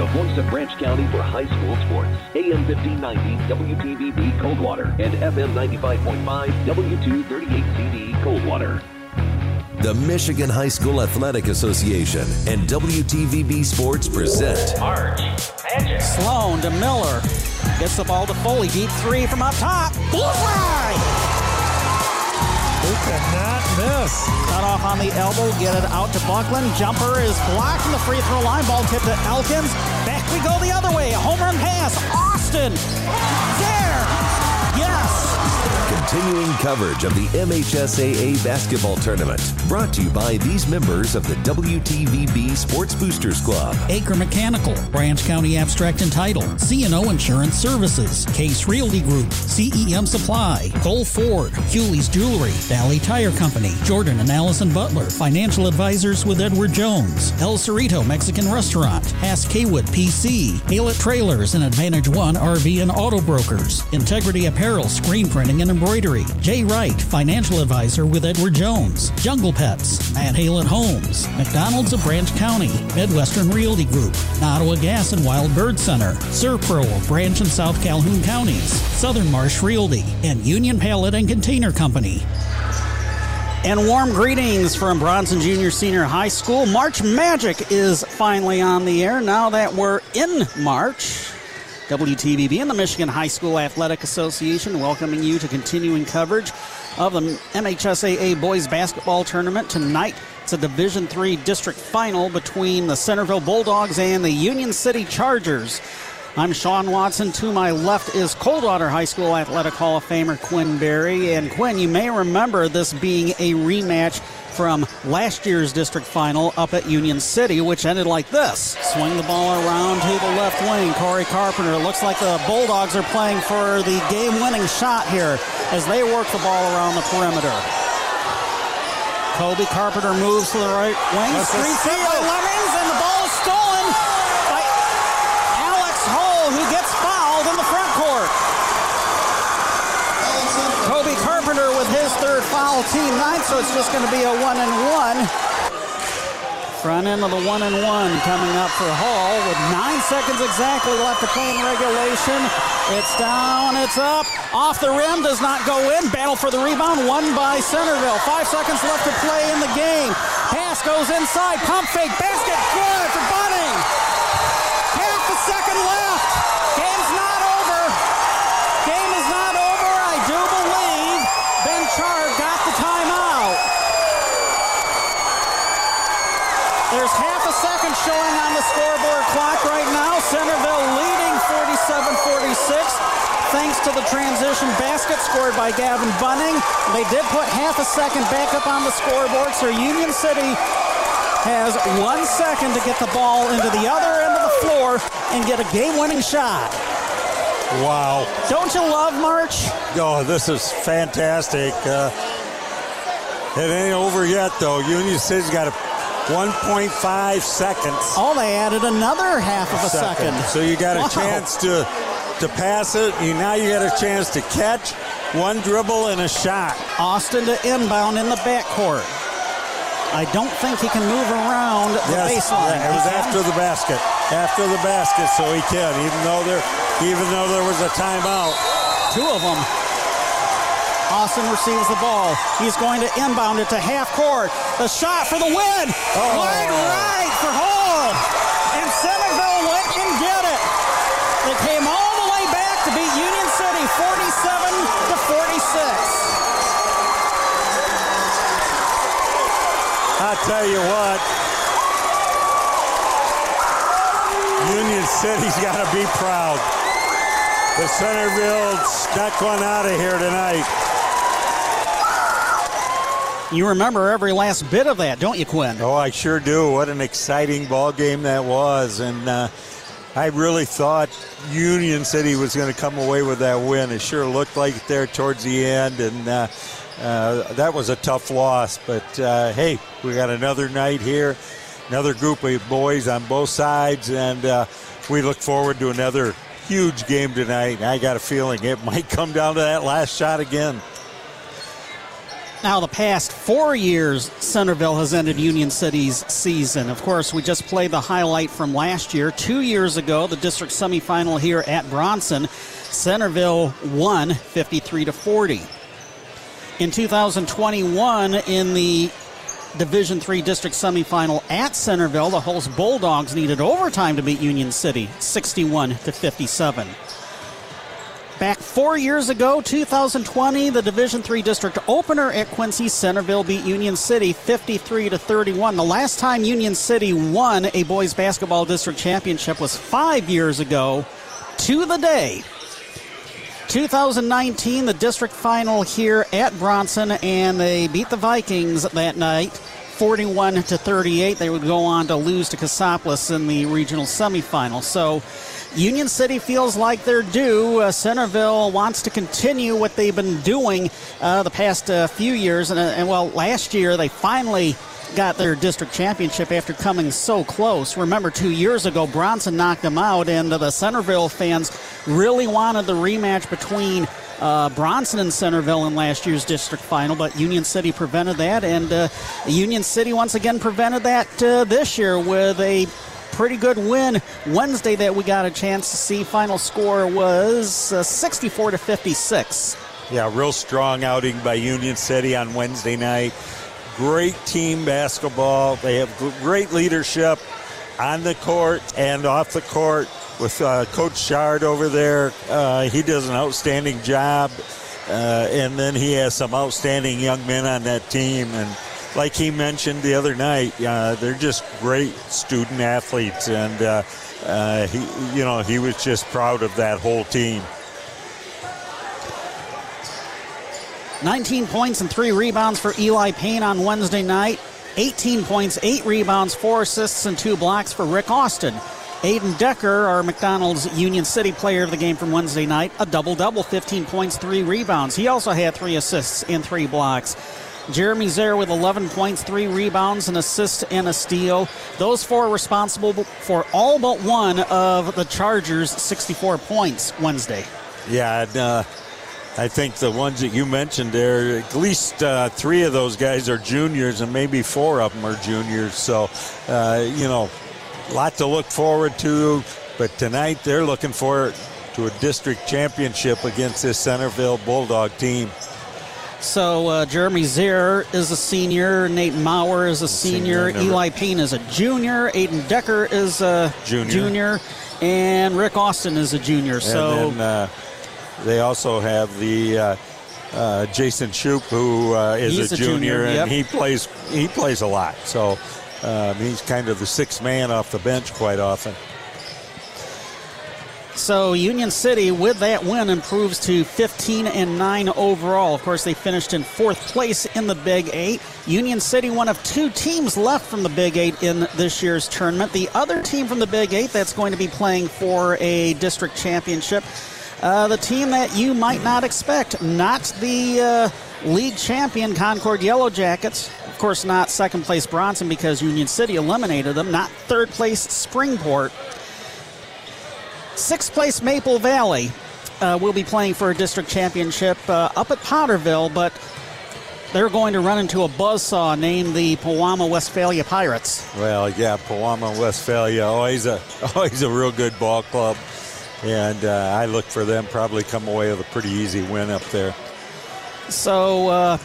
the voice of Branch County for high school sports. AM 1590 WTVB Coldwater and FM 95.5 W238CD Coldwater. The Michigan High School Athletic Association and WTVB Sports present March Magic. Sloan to Miller. Gets the ball to Foley. Deep three from up top. Bullseye! Who cannot miss? Cut off on the elbow. Get it out to Buckland. Jumper is blocked from the free throw line. Ball tipped to Elkins. Back we go the other way. Home run pass. Austin. Continuing coverage of the MHSAA basketball tournament. Brought to you by these members of the WTVB Sports Boosters Club. Acre Mechanical, Branch County Abstract and Title, CNO Insurance Services, Case Realty Group, CEM Supply, Cole Ford, Hewley's Jewelry, Valley Tire Company, Jordan and Allison Butler, Financial Advisors with Edward Jones, El Cerrito Mexican Restaurant, Hass Kaywood PC, Halet Trailers and Advantage One RV and Auto Brokers, Integrity Apparel, Screen Printing and Embroidery, Jay Wright, Financial Advisor with Edward Jones, Jungle Pets, Matt Halen Homes, McDonald's of Branch County, Midwestern Realty Group, Ottawa Gas and Wild Bird Center, Servpro of Branch and South Calhoun Counties, Southern Marsh Realty, and Union Pallet and Container Company. And warm greetings from Bronson Junior Senior High School. March Magic is finally on the air now that we're in March. WTVB and the Michigan High School Athletic Association welcoming you to continuing coverage of the MHSAA Boys Basketball Tournament tonight. It's a Division III district final between the Centreville Bulldogs and the Union City Chargers. I'm Sean Watson. To my left is Coldwater High School Athletic Hall of Famer Quinn Berry. And Quinn, you may remember this being a rematch from last year's district final up at Union City, which ended like this. Swing the ball around to the left wing. Corey Carpenter. Looks like the Bulldogs are playing for the game winning shot here as they work the ball around the perimeter. Kobe Carpenter moves to the right wing. That's a Screen set. Lemmings, and the ball is stolen by Alex Hull, who gets fouled in the front court. Kobe Carpenter with his team ninth, so it's just going to be a one and one. Front end of the one and one coming up for Hall with nine seconds exactly left to play in regulation. It's down, it's up, off the rim, does not go in. Battle for the rebound, won by Centreville. Five seconds left to play in the game. Pass goes inside, pump fake, basket, good for Bunning. Half a second left. Showing on the scoreboard clock right now. Centreville leading 47-46 thanks to the transition basket scored by Gavin Bunning. They did put half a second back up on the scoreboard, so Union City has one second to get the ball into the other end of the floor and get a game-winning shot. Wow. Don't you love March? Oh, this is fantastic. Uh, it ain't over yet, though. Union City's got a 1.5 seconds. Oh, they added another half of a second. So you got a Wow. chance to to pass it. You now you got a chance to catch one dribble and a shot. Austin to inbound in the backcourt. I don't think he can move around the Yes, baseline. it was after the basket. After the basket, so he can, even though there even though there was a timeout. two of them. Austin receives the ball. He's going to inbound it to half court. The shot for the win. Oh. Wide right for Hall. And Centreville went and did it. They came all the way back to beat Union City 47 to 46. I tell you what, Union City's got to be proud. The Centreville snuck one out of here tonight. You remember every last bit of that, don't you, Quinn? Oh, I sure do. What an exciting ball game that was, and uh, I really thought Union City was going to come away with that win. It sure looked like it there towards the end, and uh, uh, that was a tough loss. But uh, hey, we got another night here, another group of boys on both sides, and uh, we look forward to another huge game tonight. I got a feeling it might come down to that last shot again. Now, the past four years, Centreville has ended Union City's season. Of course, we just played the highlight from last year. Two years ago, the district semifinal here at Bronson, Centreville won 53 to 40. In 2021, in the Division Three district semifinal at Centreville, the host Bulldogs needed overtime to beat Union City, 61 to 57. Back four years ago, 2020, the Division Three district opener at Quincy Centreville beat Union City 53 to 31. The last time Union City won a boys basketball district championship was five years ago, to the day. 2019, the district final here at Bronson, and they beat the Vikings that night. 41 to 38. They would go on to lose to Cassopolis in the regional semifinal. So Union City feels like they're due. Uh, Centreville wants to continue what they've been doing uh, the past uh, few years. And, uh, and, well, last year they finally got their district championship after coming so close. Remember, two years ago, Bronson knocked them out, and the Centreville fans really wanted the rematch between uh, Bronson and Centreville in last year's district final, but Union City prevented that, and uh, Union City once again prevented that uh, this year with a pretty good win Wednesday that we got a chance to see. Final score was uh, 64 to 56. Yeah, real strong outing by Union City on Wednesday night. Great team basketball. They have great leadership on the court and off the court with uh, Coach Chard over there. Uh, he does an outstanding job. Uh, and then he has some outstanding young men on that team. And like he mentioned the other night, uh, they're just great student athletes, and uh, uh, he, you know, he was just proud of that whole team. 19 points and three rebounds for Eli Payne on Wednesday night. 18 points, eight rebounds, four assists, and two blocks for Rick Austin. Aiden Decker, our McDonald's Union City player of the game from Wednesday night, a double double, 15 points, three rebounds. He also had three assists and three blocks. Jeremy Zare with 11 points, three rebounds, an assist, and a steal. Those four responsible for all but one of the Chargers' 64 points Wednesday. Yeah, and, uh, I think the ones that you mentioned there, at least uh, three of those guys are juniors, and maybe four of them are juniors. So, uh, you know, a lot to look forward to. But tonight they're looking forward to a district championship against this Centreville Bulldog team. So uh, Jeremy Zier is a senior, Nate Maurer is a senior, senior Eli Payne is a junior, Aiden Decker is a junior, junior and Rick Austin is a junior. And so then, uh, they also have the uh, uh Jason Shoup, who uh, is a, a junior, junior and yep. he plays he plays a lot. So um, he's kind of the sixth man off the bench quite often. So Union City, with that win, improves to 15 and 9 overall. Of course, they finished in fourth place in the Big Eight. Union City, one of two teams left from the Big Eight in this year's tournament. The other team from the Big Eight that's going to be playing for a district championship, uh, the team that you might not expect, not the uh, league champion Concord Yellow Jackets. Of course, not second place Bronson because Union City eliminated them. Not third place Springport. Sixth place Maple Valley uh, will be playing for a district championship uh, up at Potterville, but they're going to run into a buzzsaw named the Pewamo Westphalia Pirates. Well, yeah, Pewamo Westphalia, always a, always a real good ball club. And uh, I look for them probably come away with a pretty easy win up there. So uh,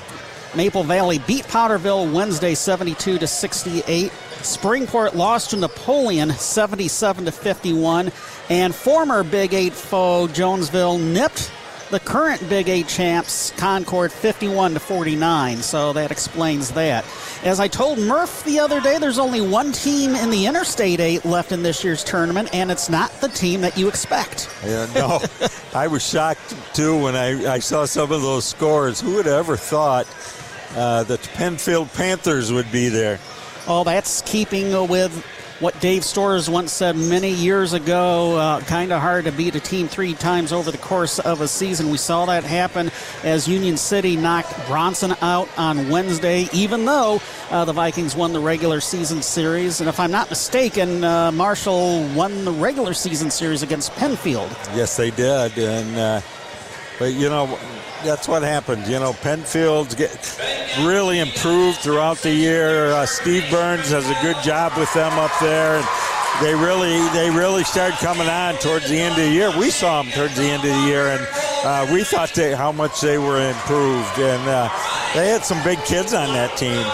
Maple Valley beat Potterville Wednesday 72 to 68. Springport lost to Napoleon 77 to 51. And former Big Eight foe Jonesville nipped the current Big Eight champs Concord 51 to 49. So that explains that. As I told Murph the other day, there's only one team in the Interstate 8 left in this year's tournament, and it's not the team that you expect. Yeah, no. I was shocked too when I, I saw some of those scores. Who would have ever thought uh, that the Pennfield Panthers would be there? Oh, that's keeping with what Dave Storrs once said many years ago. Uh, kind of hard to beat a team three times over the course of a season. We saw that happen as Union City knocked Bronson out on Wednesday, even though uh, the Vikings won the regular season series. And if I'm not mistaken, uh, Marshall won the regular season series against Pennfield. Yes, they did. And uh, But you know, that's what happened. You know, Pennfield's get really improved throughout the year. Uh, Steve Burns does a good job with them up there, and they really they really started coming on towards the end of the year. We saw them towards the end of the year, and uh, we thought they, how much they were improved, and uh, they had some big kids on that team.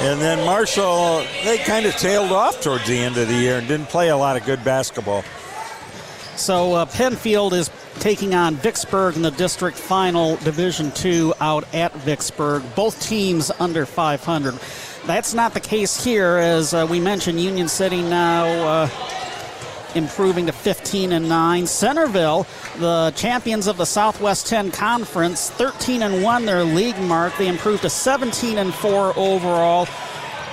And then Marshall, they kind of tailed off towards the end of the year and didn't play a lot of good basketball. So uh, Pennfield is taking on Vicksburg in the district final, Division Two, out at Vicksburg. Both teams under 500. That's not the case here, as uh, we mentioned. Union City now uh, improving to 15 and 9. Centreville, the champions of the Southwest 10 Conference, 13 and 1 their league mark. They improved to 17 and 4 overall.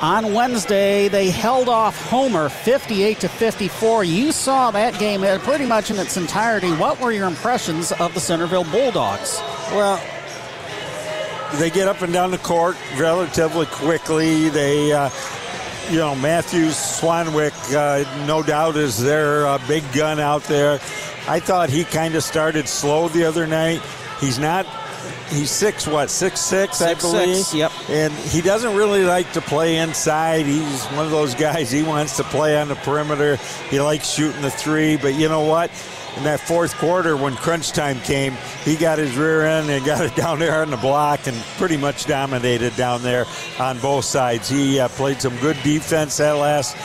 On Wednesday, they held off Homer 58 to 54. You saw that game pretty much in its entirety. What were your impressions of the Centreville Bulldogs? Well, they get up and down the court relatively quickly. They, uh, you know, Matthews Swanwick, uh, no doubt, is their uh, big gun out there. I thought he kind of started slow the other night. He's not he's six what six six, I believe. Six, yep. And he doesn't really like to play inside. He's one of those guys. He wants to play on the perimeter. He likes shooting the three. But you know what? In that fourth quarter, when crunch time came, he got his rear end and got it down there on the block and pretty much dominated down there on both sides. He uh, played some good defense that last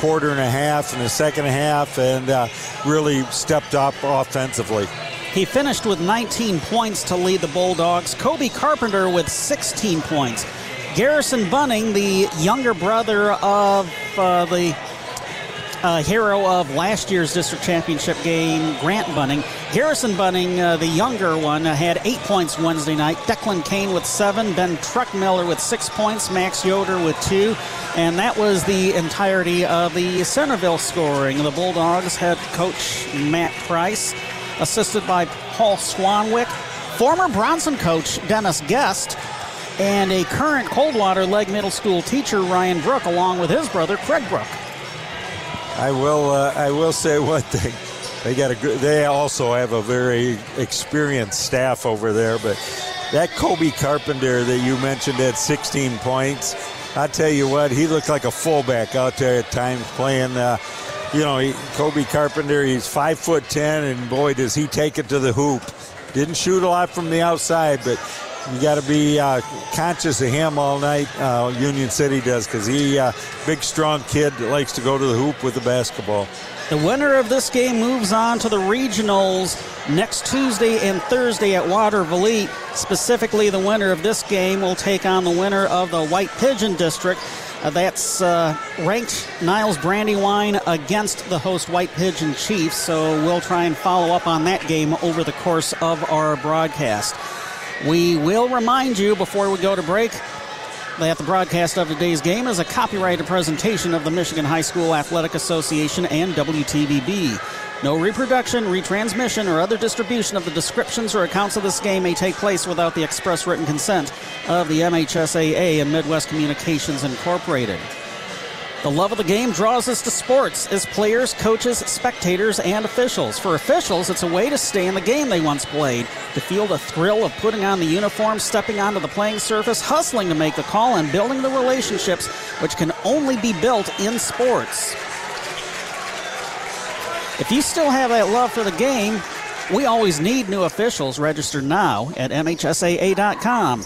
quarter and a half and the second half and uh, really stepped up offensively. He finished with 19 points to lead the Bulldogs. Kobe Carpenter with 16 points. Garrison Bunning, the younger brother of uh, the uh, hero of last year's district championship game, Grant Bunning. Garrison Bunning, uh, the younger one, had eight points Wednesday night. Declan Kane with seven. Ben Truckmiller with six points. Max Yoder with two. And that was the entirety of the Centreville scoring. The Bulldogs head coach Matt Price assisted by Paul Swanwick, former Bronson coach Dennis Guest, and a current Coldwater Legg Middle School teacher Ryan Brook, along with his brother Craig Brook. I will. Uh, I will say one thing. They got a. They also have a very experienced staff over there. But that Kobe Carpenter that you mentioned had 16 points. I tell you what, he looked like a fullback out there at times playing. Uh, you know, he, Kobe Carpenter, he's five foot ten, and boy, does he take it to the hoop. Didn't shoot a lot from the outside, but you got to be uh, conscious of him all night. Uh, Union City does because he, uh, big strong kid that likes to go to the hoop with the basketball. The winner of this game moves on to the regionals next Tuesday and Thursday at Watervliet. Specifically, the winner of this game will take on the winner of the White Pigeon District. Uh, that's uh, ranked Niles Brandywine against the host White Pigeon Chiefs. So we'll try and follow up on that game over the course of our broadcast. We will remind you before we go to break that the broadcast of today's game is a copyrighted presentation of the Michigan High School Athletic Association and WTVB. No reproduction, retransmission, or other distribution of the descriptions or accounts of this game may take place without the express written consent of the MHSAA and Midwest Communications Incorporated. The love of the game draws us to sports as players, coaches, spectators, and officials. For officials, it's a way to stay in the game they once played, to feel the thrill of putting on the uniform, stepping onto the playing surface, hustling to make the call, and building the relationships which can only be built in sports. If you still have that love for the game, we always need new officials. Register now at MHSAA.com.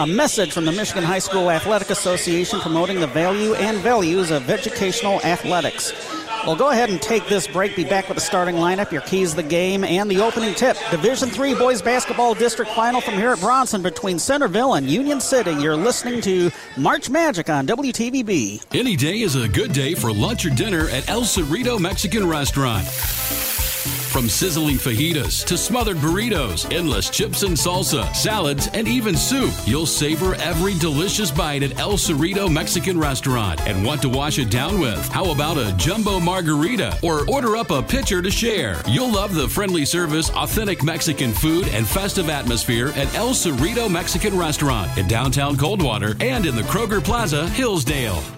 A message from the Michigan High School Athletic Association promoting the value and values of educational athletics. Well, go ahead and take this break. Be back with the starting lineup, your keys the game, and the opening tip. Division Three boys basketball district final from here at Bronson between Centreville and Union City. You're listening to March Magic on WTVB. Any day is a good day for lunch or dinner at El Cerrito Mexican Restaurant. From sizzling fajitas to smothered burritos, endless chips and salsa, salads, and even soup, you'll savor every delicious bite at El Cerrito Mexican Restaurant and want to wash it down with. How about a jumbo margarita or order up a pitcher to share? You'll love the friendly service, authentic Mexican food, and festive atmosphere at El Cerrito Mexican Restaurant in downtown Coldwater and in the Kroger Plaza, Hillsdale.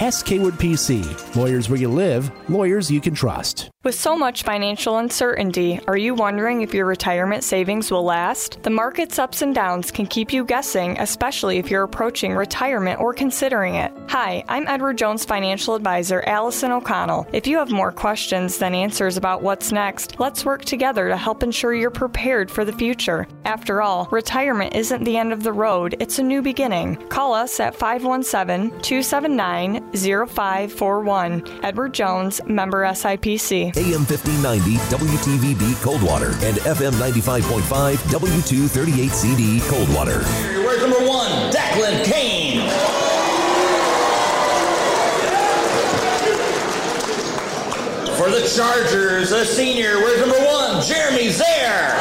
Hass Kaywood PC. Lawyers where you live, lawyers you can trust. With so much financial uncertainty, are you wondering if your retirement savings will last? The market's ups and downs can keep you guessing, especially if you're approaching retirement or considering it. Hi, I'm Edward Jones financial advisor Allison O'Connell. If you have more questions than answers about what's next, let's work together to help ensure you're prepared for the future. After all, retirement isn't the end of the road, it's a new beginning. Call us at 517 279 0541. Edward Jones, member SIPC. AM 1590 WTVB Coldwater and FM 95.5 W238CD Coldwater. Where's number one? Declan Kane. For the Chargers, a senior. Where's number one? Jeremy Zaire.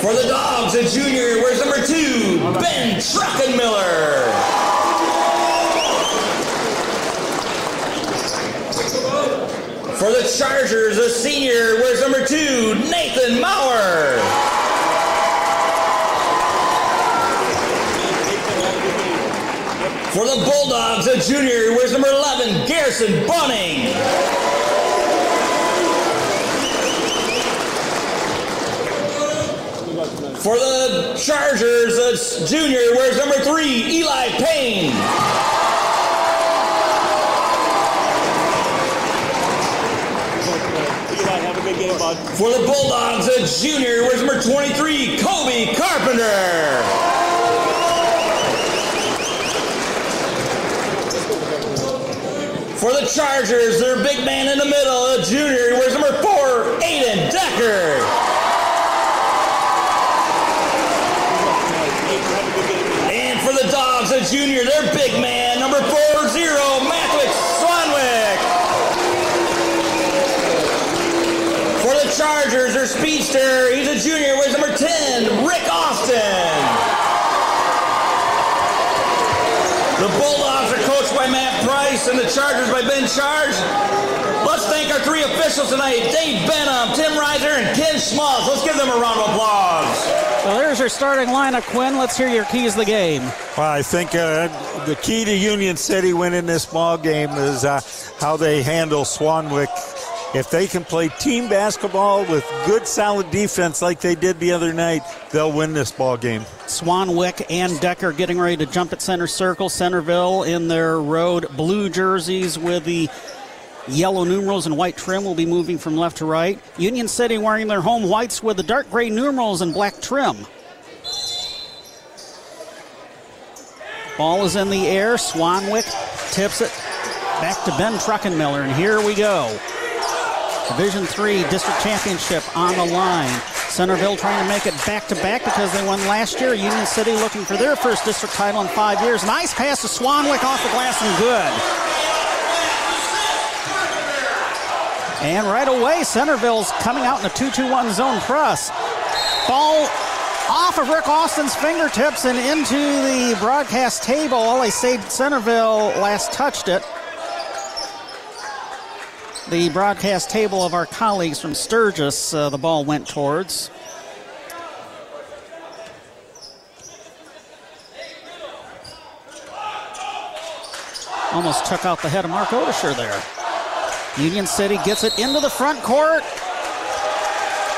For the Dogs, a junior. Where's number two? Ben Truckenmiller. For the Chargers, a senior. Where's number two? Nathan Maurer. For the Bulldogs, a junior. Where's number 11? Garrison Bunning. For the Chargers, a junior. Where's number three? Eli Payne. For the Bulldogs, a junior. Where's number 23? Kobe Carpenter. For the Chargers, their big man in the middle, a junior. Where's number four? Aiden Decker. And for the Dogs, a junior, their big man, Chargers, their speedster, he's a junior, where's number 10, Rick Austin. The Bulldogs are coached by Matt Price and the Chargers by Ben Charge. Let's thank our three officials tonight, Dave Benham, Tim Reiser, and Ken Schmaltz. Let's give them a round of applause. Well, there's your starting lineup, Quinn. Let's hear your keys to the game. Well, I think uh, the key to Union City winning this ball game is uh, how they handle Swanwick. If they can play team basketball with good, solid defense like they did the other night, they'll win this ball game. Swanwick and Decker getting ready to jump at center circle. Centreville in their road blue jerseys with the yellow numerals and white trim will be moving from left to right. Union City wearing their home whites with the dark gray numerals and black trim. Ball is in the air. Swanwick tips it back to Ben Truckenmiller, and here we go. Division Three District Championship on the line. Centreville trying to make it back to back because they won last year. Union City looking for their first district title in five years. Nice pass to Swanwick off the glass and good. And right away, Centreville's coming out in a 2 2 1 zone press. Ball off of Rick Austin's fingertips and into the broadcast table. Well, they say Centreville last touched it. The broadcast table of our colleagues from Sturgis, uh, the ball went towards. Almost took out the head of Mark Odisher there. Union City gets it into the front court.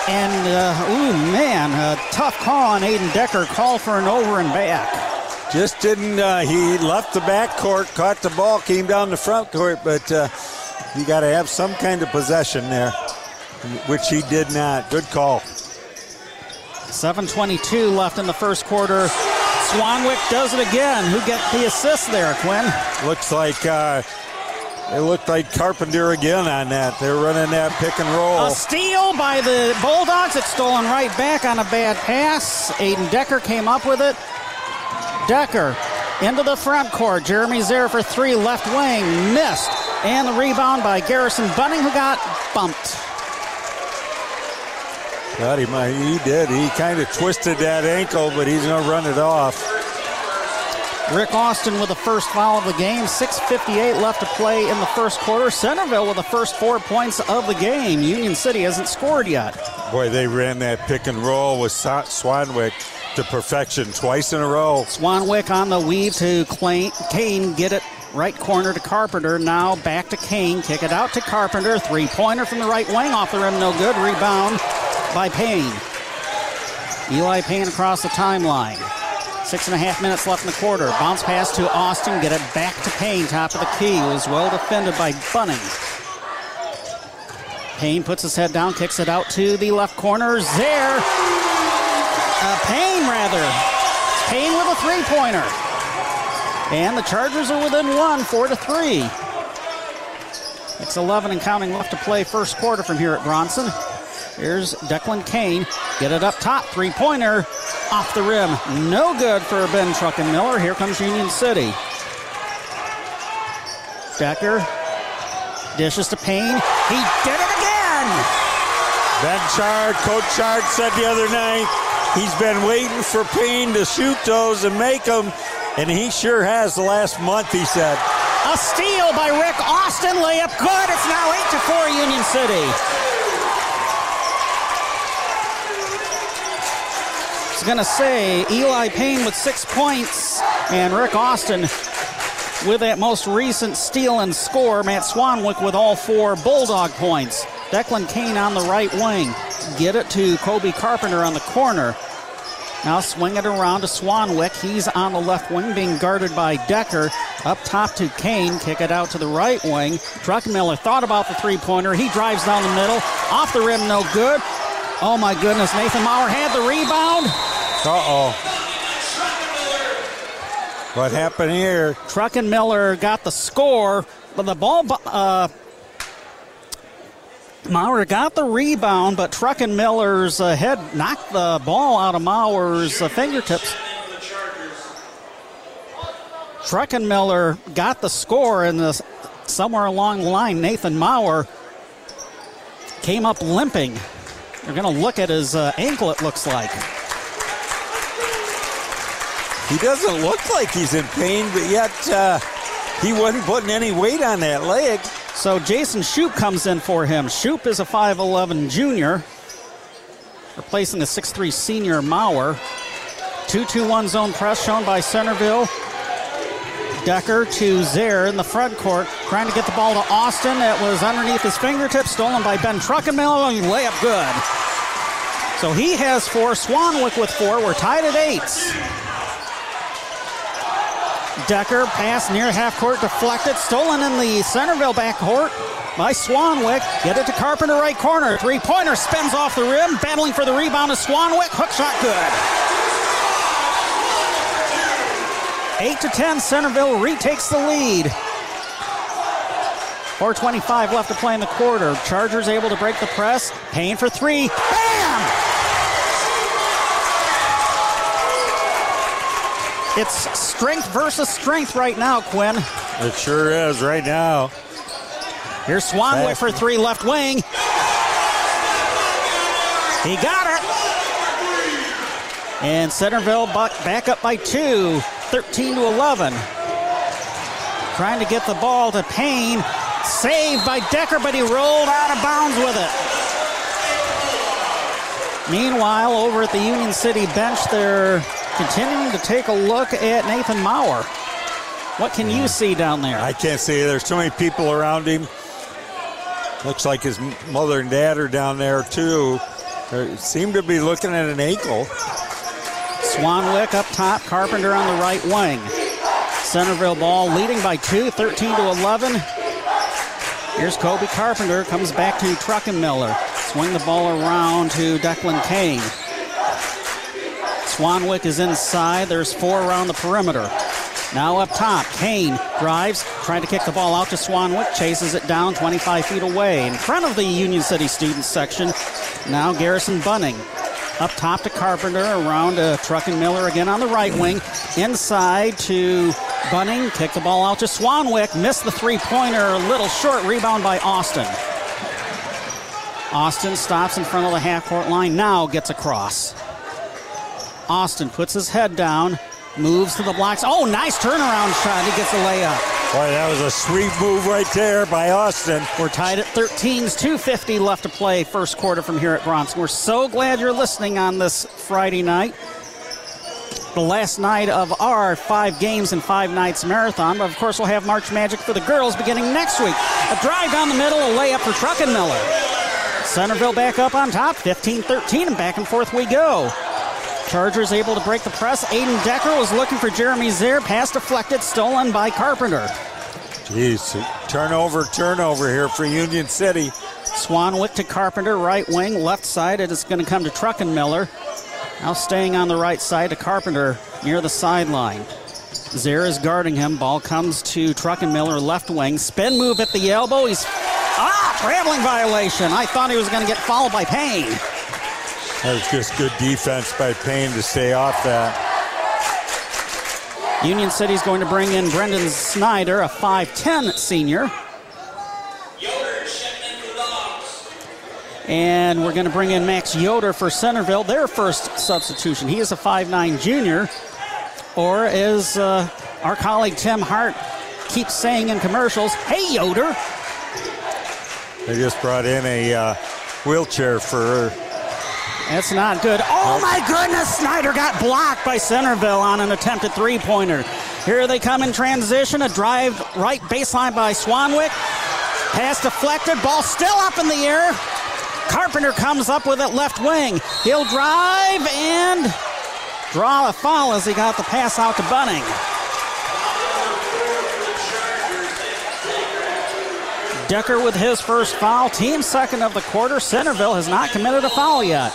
And, uh, ooh, man, a tough call on Aiden Decker. Call for an over and back. Just didn't, uh, he left the back court, caught the ball, came down the front court, but uh, you got to have some kind of possession there, which he did not. Good call. 7.22 left in the first quarter. Swanwick does it again. Who get the assist there, Quinn? Looks like uh, it looked like Carpenter again on that. They're running that pick and roll. A steal by the Bulldogs. It's stolen right back on a bad pass. Aiden Decker came up with it. Decker into the front court. Jeremy's there for three, left wing, missed. And the rebound by Garrison Bunning, who got bumped. God, he, might, he did. He kind of twisted that ankle, but he's going to run it off. Rick Austin with the first foul of the game. 6.58 left to play in the first quarter. Centerville with the first four points of the game. Union City hasn't scored yet. Boy, they ran that pick and roll with Swanwick to perfection twice in a row. Swanwick on the weave to Kane. Get it right corner to Carpenter. Now back to Kane. Kick it out to Carpenter. Three pointer from the right wing off the rim. No good. Rebound by Payne. Eli Payne across the timeline. Six and a half minutes left in the quarter. Bounce pass to Austin. Get it back to Payne. Top of the key. Was well defended by Bunning. Payne puts his head down, kicks it out to the left corner. There. Uh, Payne, rather. Payne with a three pointer. And the Chargers are within one, four to three. It's 11 and counting left to play first quarter from here at Bronson. Here's Declan Kane. Get it up top. Three pointer off the rim. No good for Ben Truckenmiller. Here comes Union City. Decker dishes to Payne. He did it again. Ben Chard, Coach Chard said the other night he's been waiting for Payne to shoot those and make them, and he sure has the last month, he said. A steal by Rick Austin. Layup good. It's now 8 to 4 Union City. He's going to say Eli Payne with six points and Rick Austin with that most recent steal and score. Matt Swanwick with all four Bulldog points. Declan Kane on the right wing. Get it to Kobe Carpenter on the corner. Now swing it around to Swanwick. He's on the left wing being guarded by Decker. Up top to Kane. Kick it out to the right wing. Truckenmiller thought about the three pointer. He drives down the middle. Off the rim, no good. Oh my goodness. Nathan Maurer had the rebound. Uh oh. What happened here? Truckenmiller got the score, but the ball. Uh, Maurer got the rebound, but Truckenmiller's uh, head knocked the ball out of Maurer's uh, fingertips. Truckenmiller got the score, and the, somewhere along the line, Nathan Maurer came up limping. They're going to look at his uh, ankle, it looks like. He doesn't look like he's in pain, but yet uh, he wasn't putting any weight on that leg. So Jason Shoup comes in for him. Shoup is a 5'11 junior, replacing a 6'3 senior Maurer. 2 2 1 zone press shown by Centerville. Decker to Zaire in the front court, trying to get the ball to Austin. That was underneath his fingertips, stolen by Ben Truckenmiller. Oh, layup good. So he has four. Swanwick with four. We're tied at eight. Decker pass near half court deflected, stolen in the Centreville backcourt by Swanwick. Get it to Carpenter right corner. Three pointer spins off the rim, battling for the rebound is Swanwick. Hook shot good. 8 to 10, Centreville retakes the lead. 4.25 left to play in the quarter. Chargers able to break the press. Payne for three. It's strength versus strength right now, Quinn. It sure is right now. Here's Swanwick for three left wing. He got it. And Centreville back up by two, 13 to 11. Trying to get the ball to Payne. Saved by Decker, but he rolled out of bounds with it. Meanwhile, over at the Union City bench, they're continuing to take a look at Nathan Maurer. What can you see down there? I can't see. There's too many people around him. Looks like his mother and dad are down there too. They seem to be looking at an ankle. Swanwick up top, Carpenter on the right wing. Centreville ball leading by two, 13 to 11. Here's Kobe Carpenter, comes back to Truckenmiller. Swing the ball around to Declan Kane. Swanwick is inside. There's four around the perimeter. Now up top, Kane drives, trying to kick the ball out to Swanwick, chases it down 25 feet away. In front of the Union City student section, now Garrison Bunning. Up top to Carpenter, around uh, to Miller again on the right wing. Inside to Bunning, kick the ball out to Swanwick, missed the three pointer, a little short rebound by Austin. Austin stops in front of the half court line, now gets across. Austin puts his head down, moves to the blocks. Oh, nice turnaround shot. He gets a layup. Boy, that was a sweet move right there by Austin. We're tied at 13s, 250 left to play first quarter from here at Bronson. We're so glad you're listening on this Friday night. The last night of our five games and five nights marathon. But of course, we'll have March Magic for the girls beginning next week. A drive down the middle, a layup for Truckenmiller. Centreville back up on top, 15 13, and back and forth we go. Chargers able to break the press. Aiden Decker was looking for Jeremy Zier. Pass deflected, stolen by Carpenter. Jeez, turnover, turnover here for Union City. Swan Swanwick to Carpenter, right wing, left side. It is going to come to Truckenmiller. Now staying on the right side to Carpenter near the sideline. Zier is guarding him. Ball comes to Truckenmiller, left wing. Spin move at the elbow. He's ah traveling violation. I thought he was going to get fouled by Payne. That was just good defense by Payne to stay off that. Union City's going to bring in Brendan Snyder, a 5'10 senior. And we're going to bring in Max Yoder for Centreville, their first substitution. He is a 5'9 junior. Or as uh, our colleague Tim Hart keeps saying in commercials, hey Yoder. They just brought in a uh, wheelchair for that's not good. Oh my goodness, Snyder got blocked by Centreville on an attempted three pointer. Here they come in transition. A drive right baseline by Swanwick. Pass deflected. Ball still up in the air. Carpenter comes up with it left wing. He'll drive and draw a foul as he got the pass out to Bunning. Decker with his first foul, team second of the quarter. Centreville has not committed a foul yet.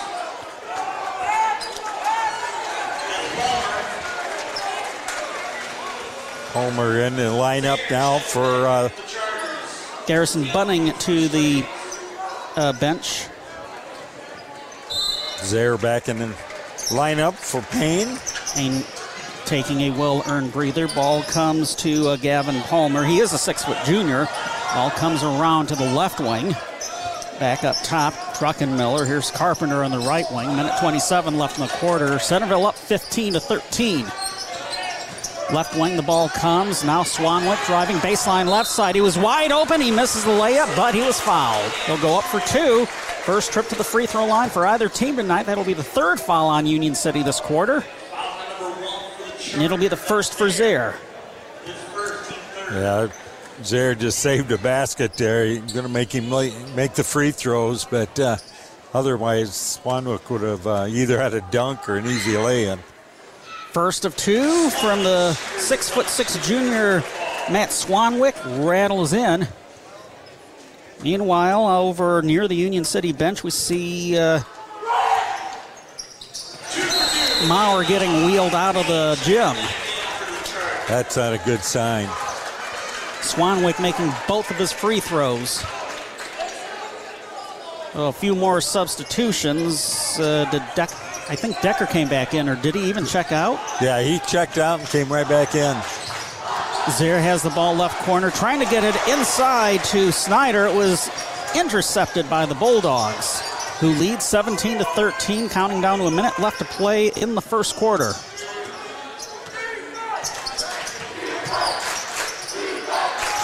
Homer in the lineup now for uh, Garrison Bunning to the uh, bench. Zaire back in the lineup for Payne. Payne taking a well earned breather. Ball comes to uh, Gavin Palmer. He is a six foot junior. Ball comes around to the left wing. Back up top, Truckenmiller. Here's Carpenter on the right wing. Minute 27 left in the quarter. Centreville up 15 to 13. Left wing, the ball comes. Now Swanwick driving baseline left side. He was wide open. He misses the layup, but he was fouled. He'll go up for two. First trip to the free throw line for either team tonight. That'll be the third foul on Union City this quarter. And it'll be the first for Zaire. Yeah, Zaire just saved a basket there. Going to make him make the free throws, but uh, otherwise, Swanwick would have uh, either had a dunk or an easy lay in. First of two from the six foot six junior Matt Swanwick rattles in. Meanwhile, over near the Union City bench, we see uh, Maurer getting wheeled out of the gym. That's not a good sign. Swanwick making both of his free throws. Well, a few more substitutions. Uh, did Deck I think Decker came back in, or did he even check out? Yeah, he checked out and came right back in. Zaire has the ball left corner, trying to get it inside to Snyder. It was intercepted by the Bulldogs, who lead 17 to 13, counting down to a minute left to play in the first quarter.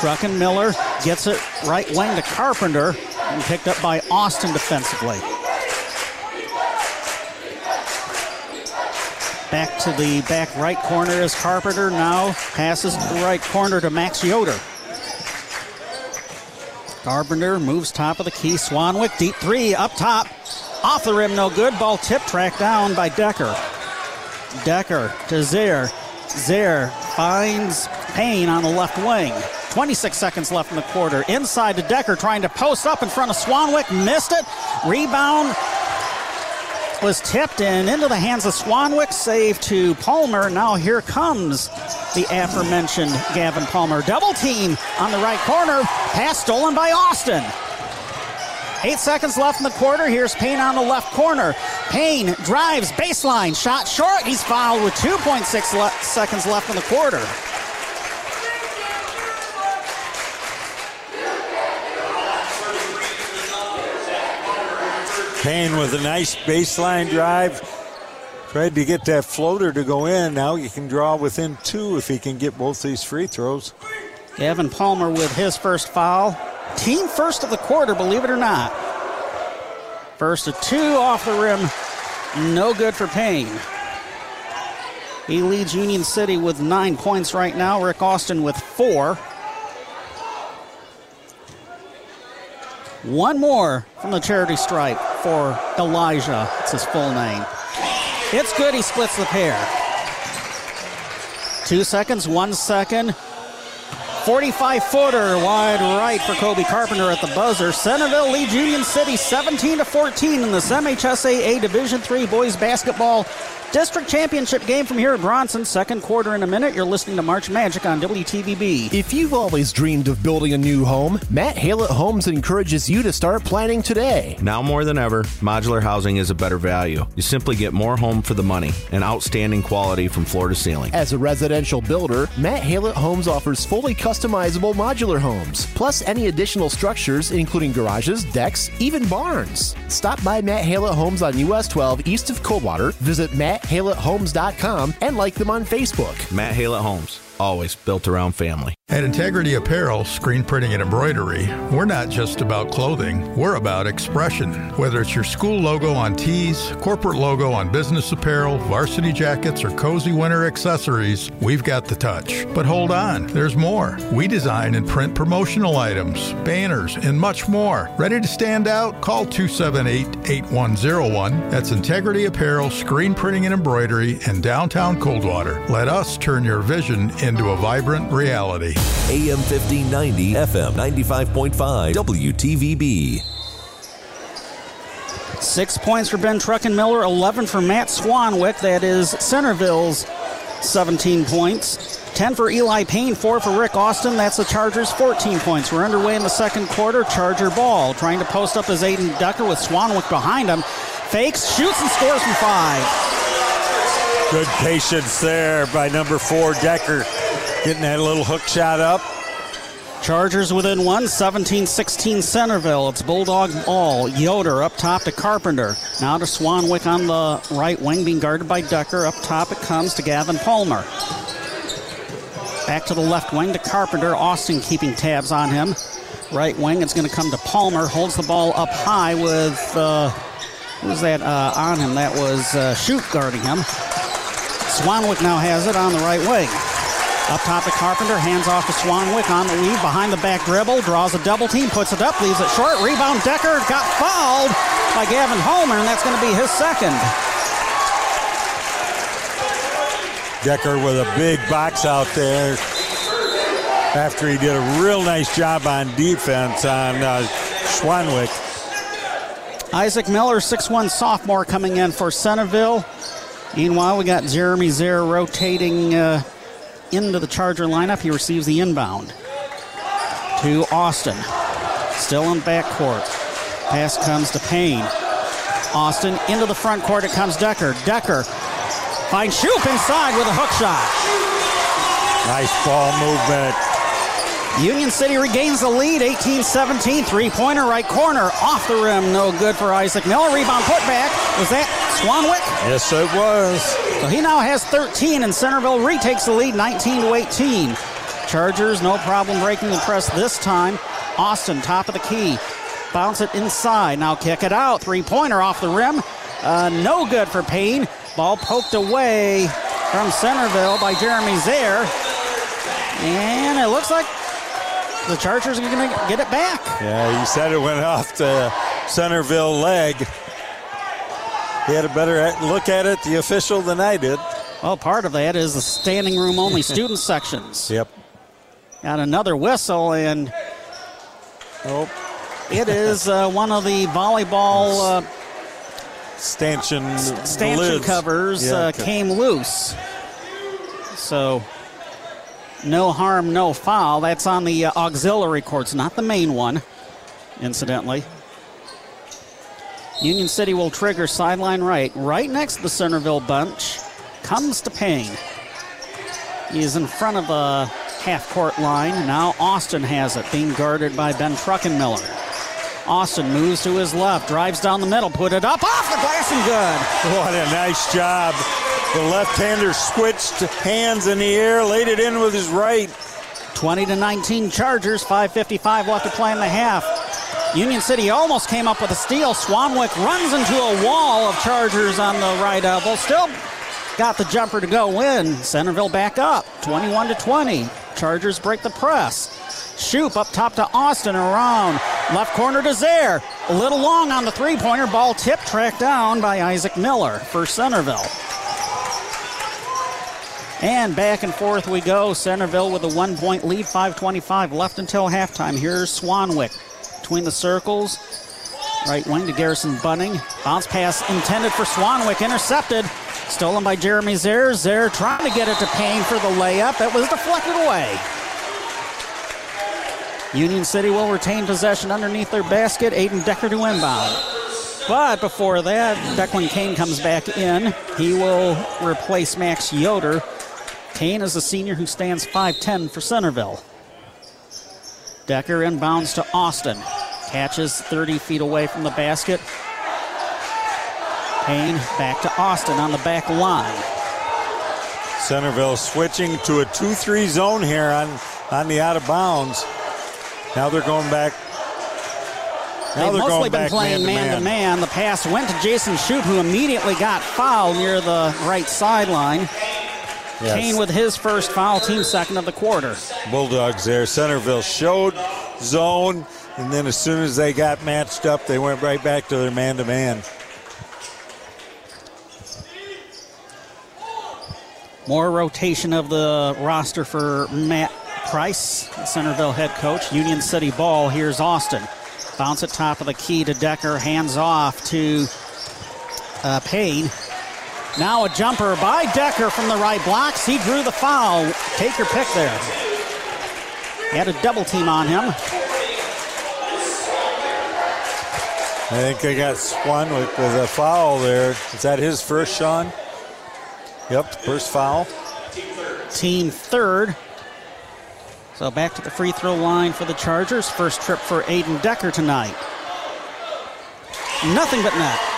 Truckenmiller gets it right wing to Carpenter and picked up by Austin defensively. Back to the back right corner is Carpenter. Now passes to the right corner to Max Yoder. Carpenter moves top of the key. Swanwick, deep three, up top. Off the rim, no good. Ball tip tracked down by Decker. Decker to Zaire. Zaire finds Payne on the left wing. 26 seconds left in the quarter. Inside to Decker, trying to post up in front of Swanwick. Missed it. Rebound was tipped and into the hands of Swanwick. Save to Palmer. Now here comes the aforementioned Gavin Palmer. Double team on the right corner. Pass stolen by Austin. Eight seconds left in the quarter. Here's Payne on the left corner. Payne drives baseline, shot short. He's fouled with 2.6 le- seconds left in the quarter. Payne with a nice baseline drive. Tried to get that floater to go in. Now you can draw within two if he can get both these free throws. Gavin Palmer with his first foul. Team first of the quarter, believe it or not. First of two off the rim. No good for Payne. He leads Union City with nine points right now. Rick Austin with four. One more from the charity stripe for Elijah. It's his full name. It's good. He splits the pair. Two seconds, one second. 45 footer wide right for Kobe Carpenter at the buzzer. Centreville leads Union City 17 to 14 in this MHSAA Division III boys basketball district championship game from here at Bronson. Second quarter in a minute. You're listening to March Magic on WTVB. If you've always dreamed of building a new home, Matt Halett Homes encourages you to start planning today. Now more than ever, modular housing is a better value. You simply get more home for the money and outstanding quality from floor to ceiling. As a residential builder, Matt Halett Homes offers fully customizable modular homes, plus any additional structures, including garages, decks, even barns. Stop by Matt Halett Homes on US 12 east of Coldwater. Visit MattHalettHomes.com and like them on Facebook. Matt Halett Homes, always built around family. At Integrity Apparel, screen printing and embroidery, we're not just about clothing, we're about expression. Whether it's your school logo on tees, corporate logo on business apparel, varsity jackets, or cozy winter accessories, we've got the touch. But hold on, there's more. We design and print promotional items, banners, and much more. Ready to stand out? Call 278 8101. That's Integrity Apparel, screen printing and embroidery in downtown Coldwater. Let us turn your vision into a vibrant reality. AM 1590, FM 95.5, WTVB. Six points for Ben Truckenmiller, 11 for Matt Swanwick. That is Centreville's 17 points. 10 for Eli Payne, 4 for Rick Austin. That's the Chargers' 14 points. We're underway in the second quarter. Charger ball. Trying to post up as Aiden Decker with Swanwick behind him. Fakes, shoots, and scores from five. Good patience there by number four, Decker. Getting that little hook shot up. Chargers within one, 17 16 Centreville. It's Bulldog ball. Yoder up top to Carpenter. Now to Swanwick on the right wing, being guarded by Decker. Up top it comes to Gavin Palmer. Back to the left wing to Carpenter. Austin keeping tabs on him. Right wing, it's going to come to Palmer. Holds the ball up high with, uh, who's that uh, on him? That was uh, Shoop guarding him. Swanwick now has it on the right wing. Up top to Carpenter, hands off to Swanwick on the weave, behind the back dribble, draws a double team, puts it up, leaves it short, rebound Decker, got fouled by Gavin Homer, and that's going to be his second. Decker with a big box out there after he did a real nice job on defense on uh, Swanwick. Isaac Miller, 6'1 sophomore, coming in for Centreville. Meanwhile, we got Jeremy Zare rotating uh, into the Charger lineup. He receives the inbound to Austin. Still in backcourt. Pass comes to Payne. Austin into the front court. It comes Decker. Decker finds Shoop inside with a hook shot. Nice ball movement. Union City regains the lead, 18-17. Three-pointer, right corner, off the rim, no good for Isaac Miller. Rebound put back. Was that Swanwick? Yes, it was. So he now has 13, and Centreville retakes the lead, 19 to 18. Chargers, no problem breaking the press this time. Austin, top of the key, bounce it inside. Now kick it out. Three-pointer off the rim, uh, no good for Payne. Ball poked away from Centreville by Jeremy Zaire. and it looks like the Chargers are going to get it back. Yeah, you said it went off the Centreville leg. He had a better look at it, the official, than I did. Well, part of that is the standing room only student sections. Yep. Got another whistle, and oh, it is uh, one of the volleyball uh, stanchion stanchion lids. covers Yeah, uh, came loose. So no harm, no foul. That's on the uh, auxiliary courts, not the main one, incidentally. Union City will trigger sideline right. Right next to the Centreville bunch comes to Payne. He is in front of the half court line. Now Austin has it, being guarded by Ben Truckenmiller. Austin moves to his left, drives down the middle, put it up off the glass and good. What a nice job. The left-hander switched hands in the air, laid it in with his right. 20 to 19 Chargers, 5.55 left to play in the half. Union City almost came up with a steal. Swanwick runs into a wall of Chargers on the right elbow. Still got the jumper to go in. Centreville back up, 21 to 20. Chargers break the press. Shoop up top to Austin around. Left corner to Zare. A little long on the three pointer. Ball tip tracked down by Isaac Miller for Centreville. And back and forth we go. Centreville with a one point lead, 5.25 left until halftime. Here's Swanwick between the circles. Right wing to Garrison Bunning. Bounce pass intended for Swanwick, intercepted. Stolen by Jeremy Zare. Zare trying to get it to Payne for the layup. It was deflected away. Union City will retain possession underneath their basket. Aiden Decker to inbound. But before that, Declan Kane comes back in. He will replace Max Yoder. Kane is a senior who stands 5'10 for Centreville. Decker inbounds to Austin. Catches 30 feet away from the basket. Payne back to Austin on the back line. Centreville switching to a 2 3 zone here on, on the out of bounds. Now they're going back. Now They've mostly been playing man to man. The pass went to Jason Shoop, who immediately got fouled near the right sideline. Yes. Kane with his first foul, team second of the quarter. Bulldogs there. Centreville showed zone, and then as soon as they got matched up, they went right back to their man to man. More rotation of the roster for Matt Price, Centreville head coach. Union City ball. Here's Austin. Bounce at top of the key to Decker. Hands off to uh, Payne. Now a jumper by Decker from the right blocks. He drew the foul. Take your pick there. He had a double team on him. I think they got Swanwick, with a foul there. Is that his first, Sean? Yep, first foul. Team third. So back to the free throw line for the Chargers. First trip for Aiden Decker tonight. Nothing but net.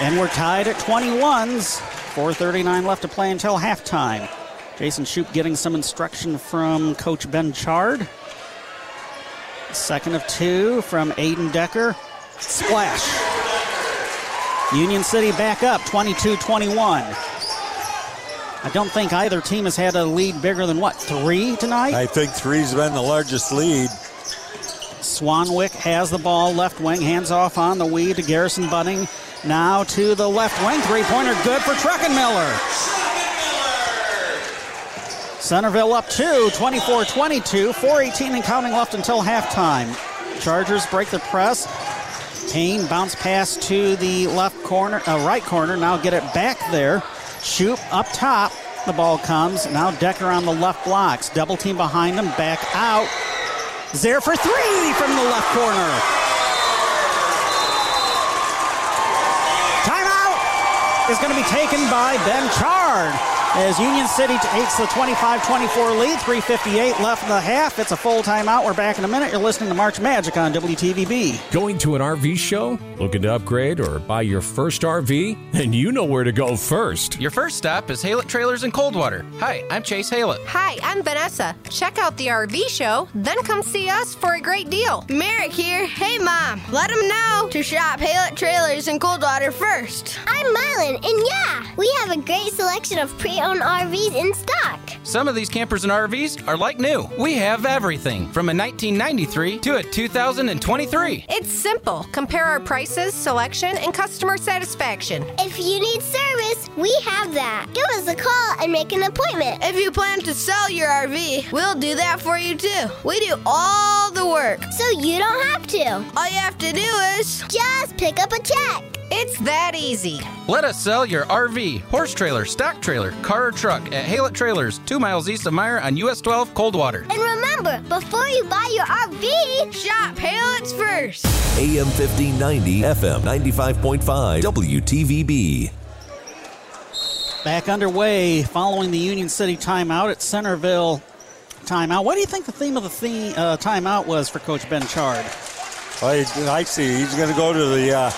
And we're tied at 21s. 4.39 left to play until halftime. Jason Shoop getting some instruction from Coach Ben Chard. Second of two from Aiden Decker. Splash. Union City back up 22 21. I don't think either team has had a lead bigger than what, three tonight? I think three's been the largest lead. Swanwick has the ball, left wing, hands off on the weed to Garrison Bunning. Now to the left wing. Three pointer good for Truckenmiller. Centreville up two, 24 22. 4.18 and counting left until halftime. Chargers break the press. Payne bounce pass to the left corner, uh, right corner. Now get it back there. Shoop up top. The ball comes. Now Decker on the left blocks. Double team behind him. Back out. Zare for three from the left corner. Is going to be taken by Ben Chard as Union City takes the 25-24 lead. 3.58 left in the half. It's a full timeout. We're back in a minute. You're listening to March Magic on WTVB. Going to an RV show? Looking to upgrade or buy your first RV? And you know where to go first. Your first stop is Haylett Trailers in Coldwater. Hi, I'm Chase Haylett. Hi, I'm Vanessa. Check out the RV show, then come see us for a great deal. Merrick here. Hey, Mom. Let them know to shop Haylett Trailers in Coldwater first. I'm Mylan, and yeah, we have a great selection of pre owned RVs in stock. Some of these campers and RVs are like new. We have everything from a 1993 to a 2023. It's simple. Compare our prices, selection, and customer satisfaction. If you need service, we have that. Give us a call and make an appointment. If you plan to sell your RV, we'll do that for you too. We do all the work. So you don't have to. All you have to do is just pick up a check. It's that easy. Let us sell your RV, horse trailer, stock trailer, car or truck at Haylett Trailers, two miles east of Meijer on US 12 Coldwater. And remember, before you buy your RV, shop Haylett's first. first. AM 1590, FM 95.5, WTVB. Back underway following the Union City timeout at Centreville timeout. What do you think the theme of the theme, uh, timeout was for Coach Ben Chard? I, I see. He's going to go to the uh,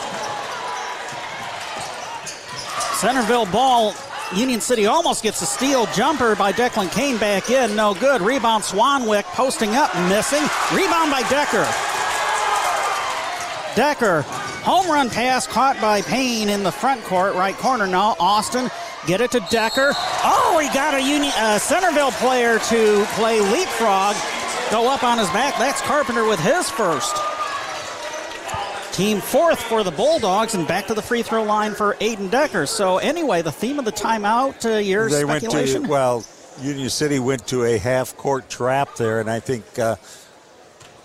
Centreville ball. Union City almost gets a steal jumper by Declan Kane back in. No good. Rebound Swanwick posting up, missing. Rebound by Decker. Decker, home run pass caught by Payne in the front court, right corner now. Austin, get it to Decker. Oh, he got a Union uh, Centreville player to play leapfrog, go up on his back. That's Carpenter with his first. Team fourth for the Bulldogs, and back to the free throw line for Aiden Decker. So anyway, the theme of the timeout, uh, your they speculation? went to well, Union City went to a half court trap there, and I think uh,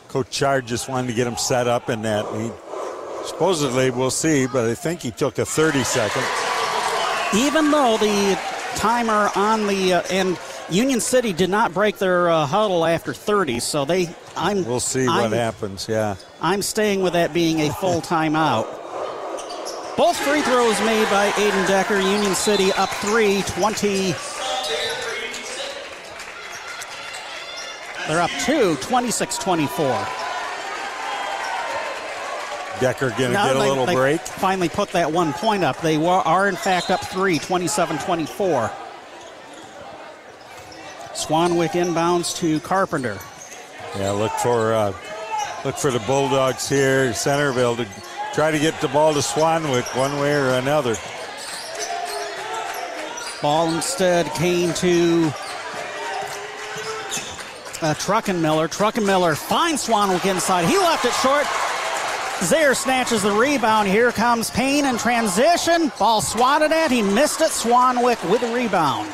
Coach Chard just wanted to get him set up in that. He supposedly we'll see, but I think he took a 30 second. Even though the timer on the uh, and Union City did not break their uh, huddle after 30, so they I'm We'll see I'm, what happens. Yeah. I'm staying with that being a full timeout. Both free throws made by Aiden Decker. Union City up 3, 20. They're up 2, 26 24. Decker going to get a they- little they break. Finally put that one point up. They were, are, in fact, up 3, 27 24. Swanwick inbounds to Carpenter. Yeah, look for uh, look for the Bulldogs here, Centreville, to try to get the ball to Swanwick one way or another. Ball instead came to uh, Truckenmiller. Truckenmiller finds Swanwick inside. He left it short. Zaire snatches the rebound. Here comes Payne in transition. Ball swatted at. He missed it. Swanwick with the rebound.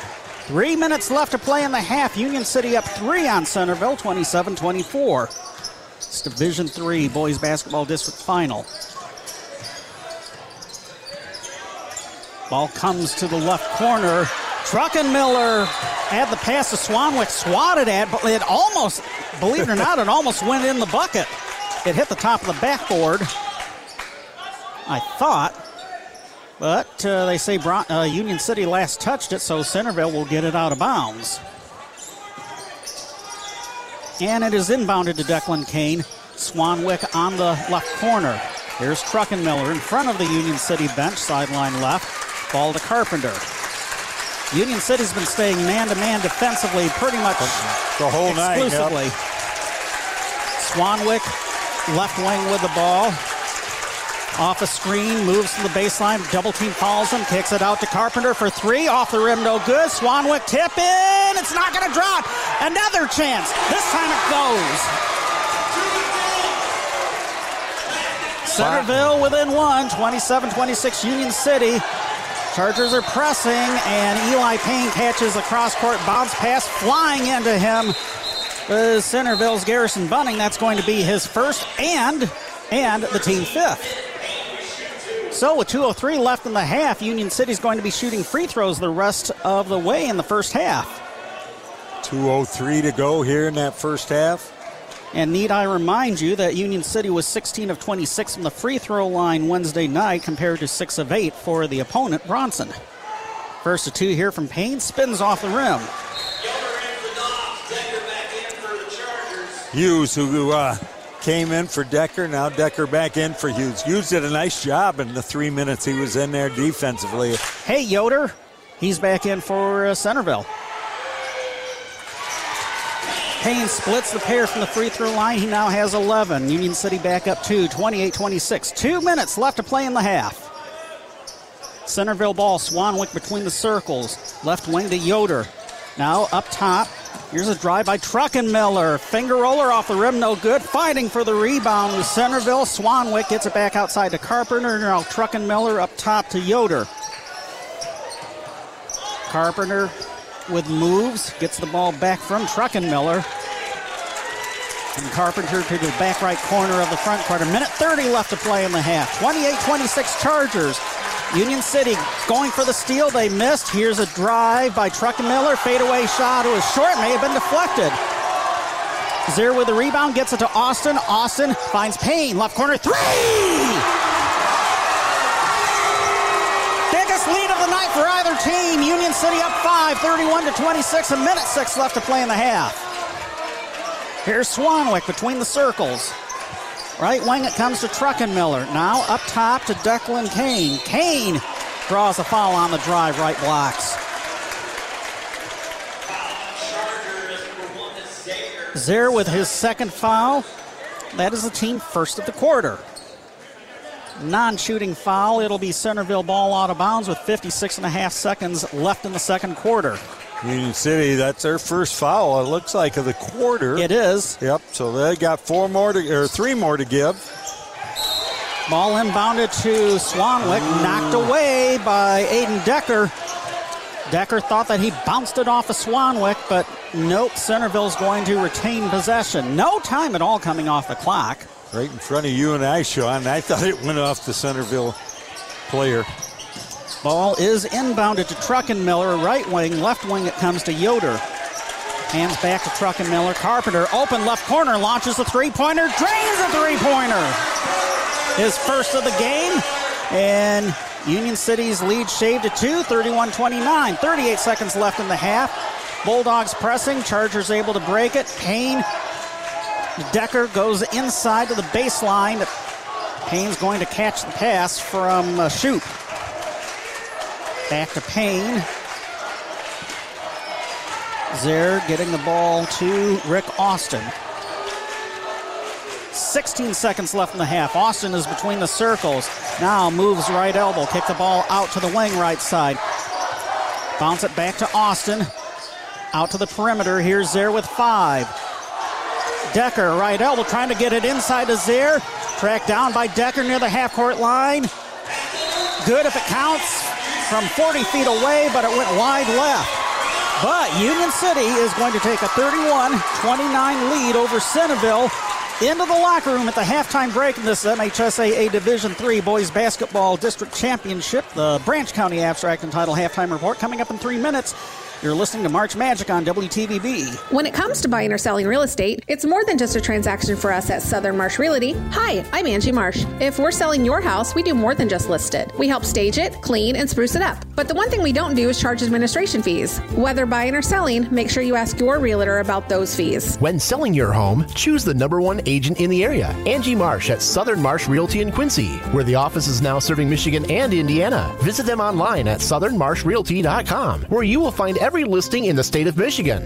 Three minutes left to play in the half. Union City up three on Centreville, 27 24. It's Division Three boys basketball district final. Ball comes to the left corner. Truckenmiller had the pass to Swanwick, swatted at, but it almost, believe it or not, it almost went in the bucket. It hit the top of the backboard. I thought. But uh, they say Bron- uh, Union City last touched it, so Centreville will get it out of bounds. And it is inbounded to Declan Kane. Swanwick on the left corner. Here's Truckenmiller in front of the Union City bench, sideline left. Ball to Carpenter. Union City's been staying man to man defensively pretty much the whole night, yep. exclusively. Swanwick, left wing with the ball. Off a screen, moves to the baseline. Double team follows him, kicks it out to Carpenter for three. Off the rim, no good. Swanwick tip in. It's not going to drop. Another chance. This time it goes. Centreville within one, 27 26 Union City. Chargers are pressing, and Eli Payne catches a cross court bounce pass flying into him. Uh, Centreville's Garrison Bunning. That's going to be his first and and the team fifth. So with 2:03 left in the half, Union City's going to be shooting free throws the rest of the way in the first half. 2.03 to go here in that first half. And need I remind you that Union City was 16 of 26 from the free throw line Wednesday night compared to 6 of 8 for the opponent, Bronson. First of two here from Payne, spins off the rim. Hughes, who uh, came in for Decker, now Decker back in for Hughes. Hughes did a nice job in the three minutes he was in there defensively. Hey, Yoder, he's back in for uh, Centreville. Payne splits the pair from the free throw line. He now has 11. Union City back up two, 28 26. Two minutes left to play in the half. Centreville ball, Swanwick between the circles. Left wing to Yoder. Now up top. Here's a drive by Truckenmiller. Finger roller off the rim, no good. Fighting for the rebound with Centreville. Swanwick gets it back outside to Carpenter. Now Truckenmiller up top to Yoder. Carpenter with moves, gets the ball back from Truckenmiller. And Carpenter to the back right corner of the front court. A minute 30 left to play in the half. 28-26 Chargers. Union City going for the steal. They missed. Here's a drive by Truckenmiller. Fadeaway shot. Was short. May have been deflected. Zier with the rebound, gets it to Austin. Austin finds Payne, left corner three. Biggest lead of the night for either team. Union City up five, 31 to 26. A minute six left to play in the half. Here's Swanwick between the circles. Right wing it comes to Truckenmiller. Now up top to Declan Kane. Kane draws a foul on the drive, right blocks. Zier with his second foul. That is the team first of the quarter. Non shooting foul. It'll be Centreville ball out of bounds with 56 and a half seconds left in the second quarter. Union City, that's their first foul, it looks like, of the quarter. It is. Yep, so they got four more to, or three more to give. Ball inbounded to Swanwick, knocked away by Aiden Decker. Decker thought that he bounced it off of Swanwick, but nope, Centreville's going to retain possession. No time at all coming off the clock. Right in front of you and I, Sean. I thought it went off the Centreville player. Ball is inbounded to Truckenmiller, right wing, left wing it comes to Yoder. Hands back to Truckenmiller. Carpenter, open left corner, launches a three pointer, drains a three pointer. His first of the game, and Union City's lead shaved to two, 31 29. 38 seconds left in the half. Bulldogs pressing, Chargers able to break it. Payne, Decker goes inside to the baseline. Payne's going to catch the pass from uh, Shoop. Back to Payne. Zier getting the ball to Rick Austin. 16 seconds left in the half. Austin is between the circles. Now moves right elbow. Kick the ball out to the wing right side. Bounce it back to Austin. Out to the perimeter. Here's Zier with five. Decker, right elbow, trying to get it inside to Zier. Tracked down by Decker near the half court line. Good if it counts from 40 feet away, but it went wide left. But Union City is going to take a 31 29 lead over Centreville into the locker room at the halftime break in this MHSAA Division III Boys Basketball District Championship. The Branch County Abstract and Title Halftime Report coming up in three minutes. You're listening to March Magic on WTVB. When it comes to buying or selling real estate, it's more than just a transaction for us at Southern Marsh Realty. Hi, I'm Angie Marsh. If we're selling your house, we do more than just list it. We help stage it, clean, and spruce it up. But the one thing we don't do is charge administration fees. Whether buying or selling, make sure you ask your realtor about those fees. When selling your home, choose the number one agent in the area, Angie Marsh at Southern Marsh Realty in Quincy, where the office is now serving Michigan and Indiana. Visit them online at southernmarshrealty.com, where you will find every listing in the state of Michigan.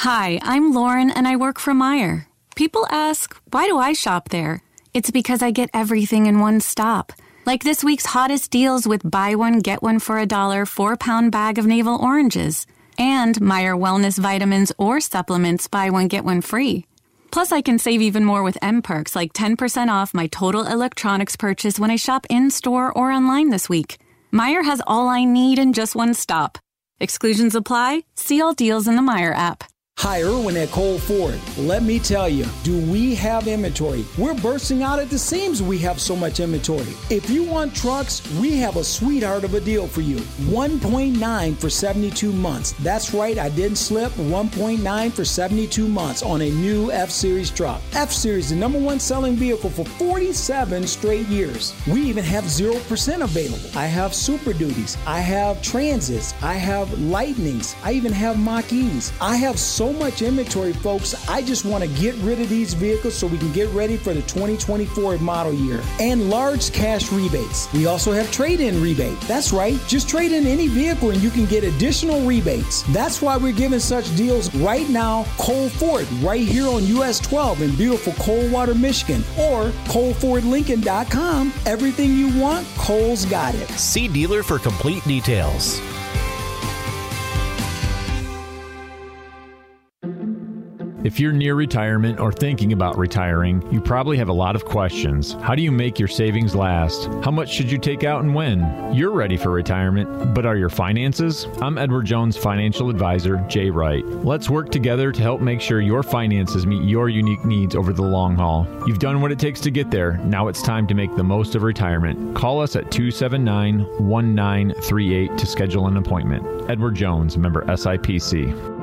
Hi, I'm Lauren and I work for Meijer. People ask, why do I shop there? It's because I get everything in one stop. Like this week's hottest deals with buy one, get one for a dollar, four pound bag of navel oranges, and Meijer Wellness vitamins or supplements, buy one, get one free. Plus, I can save even more with mPerks, like 10% off my total electronics purchase when I shop in store or online this week. Meijer has all I need in just one stop. Exclusions apply. See all deals in the Meijer app. Hi, Irwin at Cole Ford. Let me tell you, do we have inventory? We're bursting out at the seams. We have so much inventory. If you want trucks, we have a sweetheart of a deal for you. 1.9 for 72 months. That's right, I didn't slip. 1.9 for 72 months on a new F Series truck. F Series, the number one selling vehicle for 47 straight years. We even have 0% available. I have Super Duties. I have Transits. I have Lightnings. I even have Mach E's. I have so much inventory, folks. I just want to get rid of these vehicles so we can get ready for the 2024 model year. And large cash rebates. We also have trade in rebate. That's right. Just trade in any vehicle and you can get additional rebates. That's why we're giving such deals right now. Cole Ford, right here on US 12 in beautiful Coldwater, Michigan, or ColeFordLincoln.com. Everything you want, Cole's got it. See dealer for complete details. If you're near retirement or thinking about retiring, you probably have a lot of questions. How do you make your savings last? How much should you take out and when? You're ready for retirement, but are your finances? I'm Edward Jones financial advisor, Jay Wright. Let's work together to help make sure your finances meet your unique needs over the long haul. You've done what it takes to get there. Now it's time to make the most of retirement. Call us at 279 1938 to schedule an appointment. Edward Jones, member SIPC.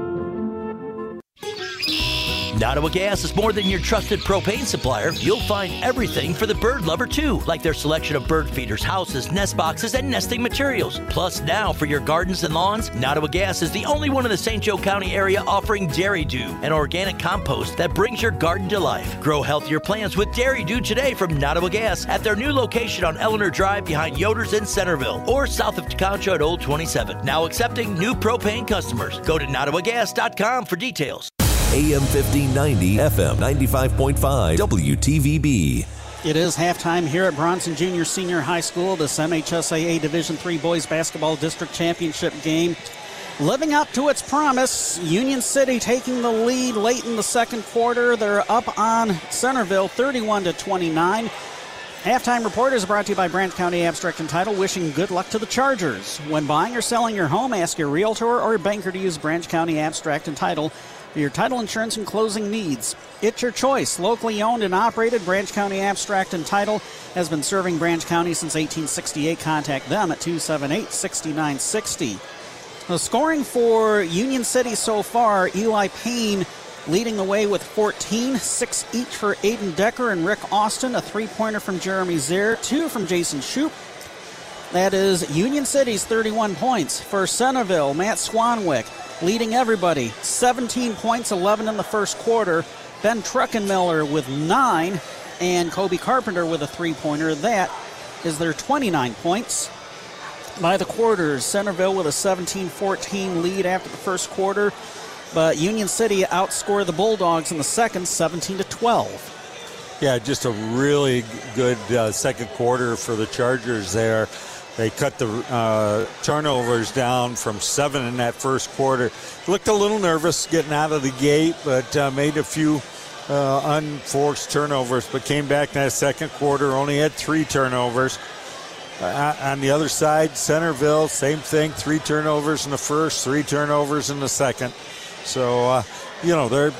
Nottawa Gas is more than your trusted propane supplier. You'll find everything for the bird lover too, like their selection of bird feeders, houses, nest boxes, and nesting materials. Plus, now for your gardens and lawns, Nottawa Gas is the only one in the St. Joe County area offering Dairy Doo, an organic compost that brings your garden to life. Grow healthier plants with Dairy Doo today from Nottawa Gas at their new location on Eleanor Drive behind Yoder's in Centreville or south of Tekonsha at Old 27. Now accepting new propane customers. Go to nottawagas.com for details. AM 1590, FM 95.5, WTVB. It is halftime here at Bronson Junior Senior High School, this MHSAA Division III Boys Basketball District Championship game. Living up to its promise, Union City taking the lead late in the second quarter. They're up on Centreville 31 to 29. Halftime report is brought to you by Branch County Abstract and Title, wishing good luck to the Chargers. When buying or selling your home, ask your realtor or banker to use Branch County Abstract and Title for your title insurance and closing needs. It's your choice. Locally owned and operated, Branch County Abstract and Title has been serving Branch County since 1868. Contact them at 278 6960. The scoring for Union City so far, Eli Payne leading the way with 14, six each for Aiden Decker and Rick Austin, a three pointer from Jeremy Zier, two from Jason Shoop. That is Union City's 31 points. For Centreville, Matt Swanwick leading everybody, 17 points, 11 in the first quarter. Ben Truckenmiller with nine, and Kobe Carpenter with a three pointer. That is their 29 points. By the quarters, Centreville with a 17 14 lead after the first quarter. But Union City outscored the Bulldogs in the second, 17 to 12. Yeah, just a really good uh, second quarter for the Chargers there. They cut the uh, turnovers down from seven in that first quarter. Looked a little nervous getting out of the gate, but uh, made a few uh, unforced turnovers, but came back in that second quarter. Only had three turnovers. Uh, on the other side, Centreville, same thing. Three turnovers in the first, three turnovers in the second. So, uh, you know, they're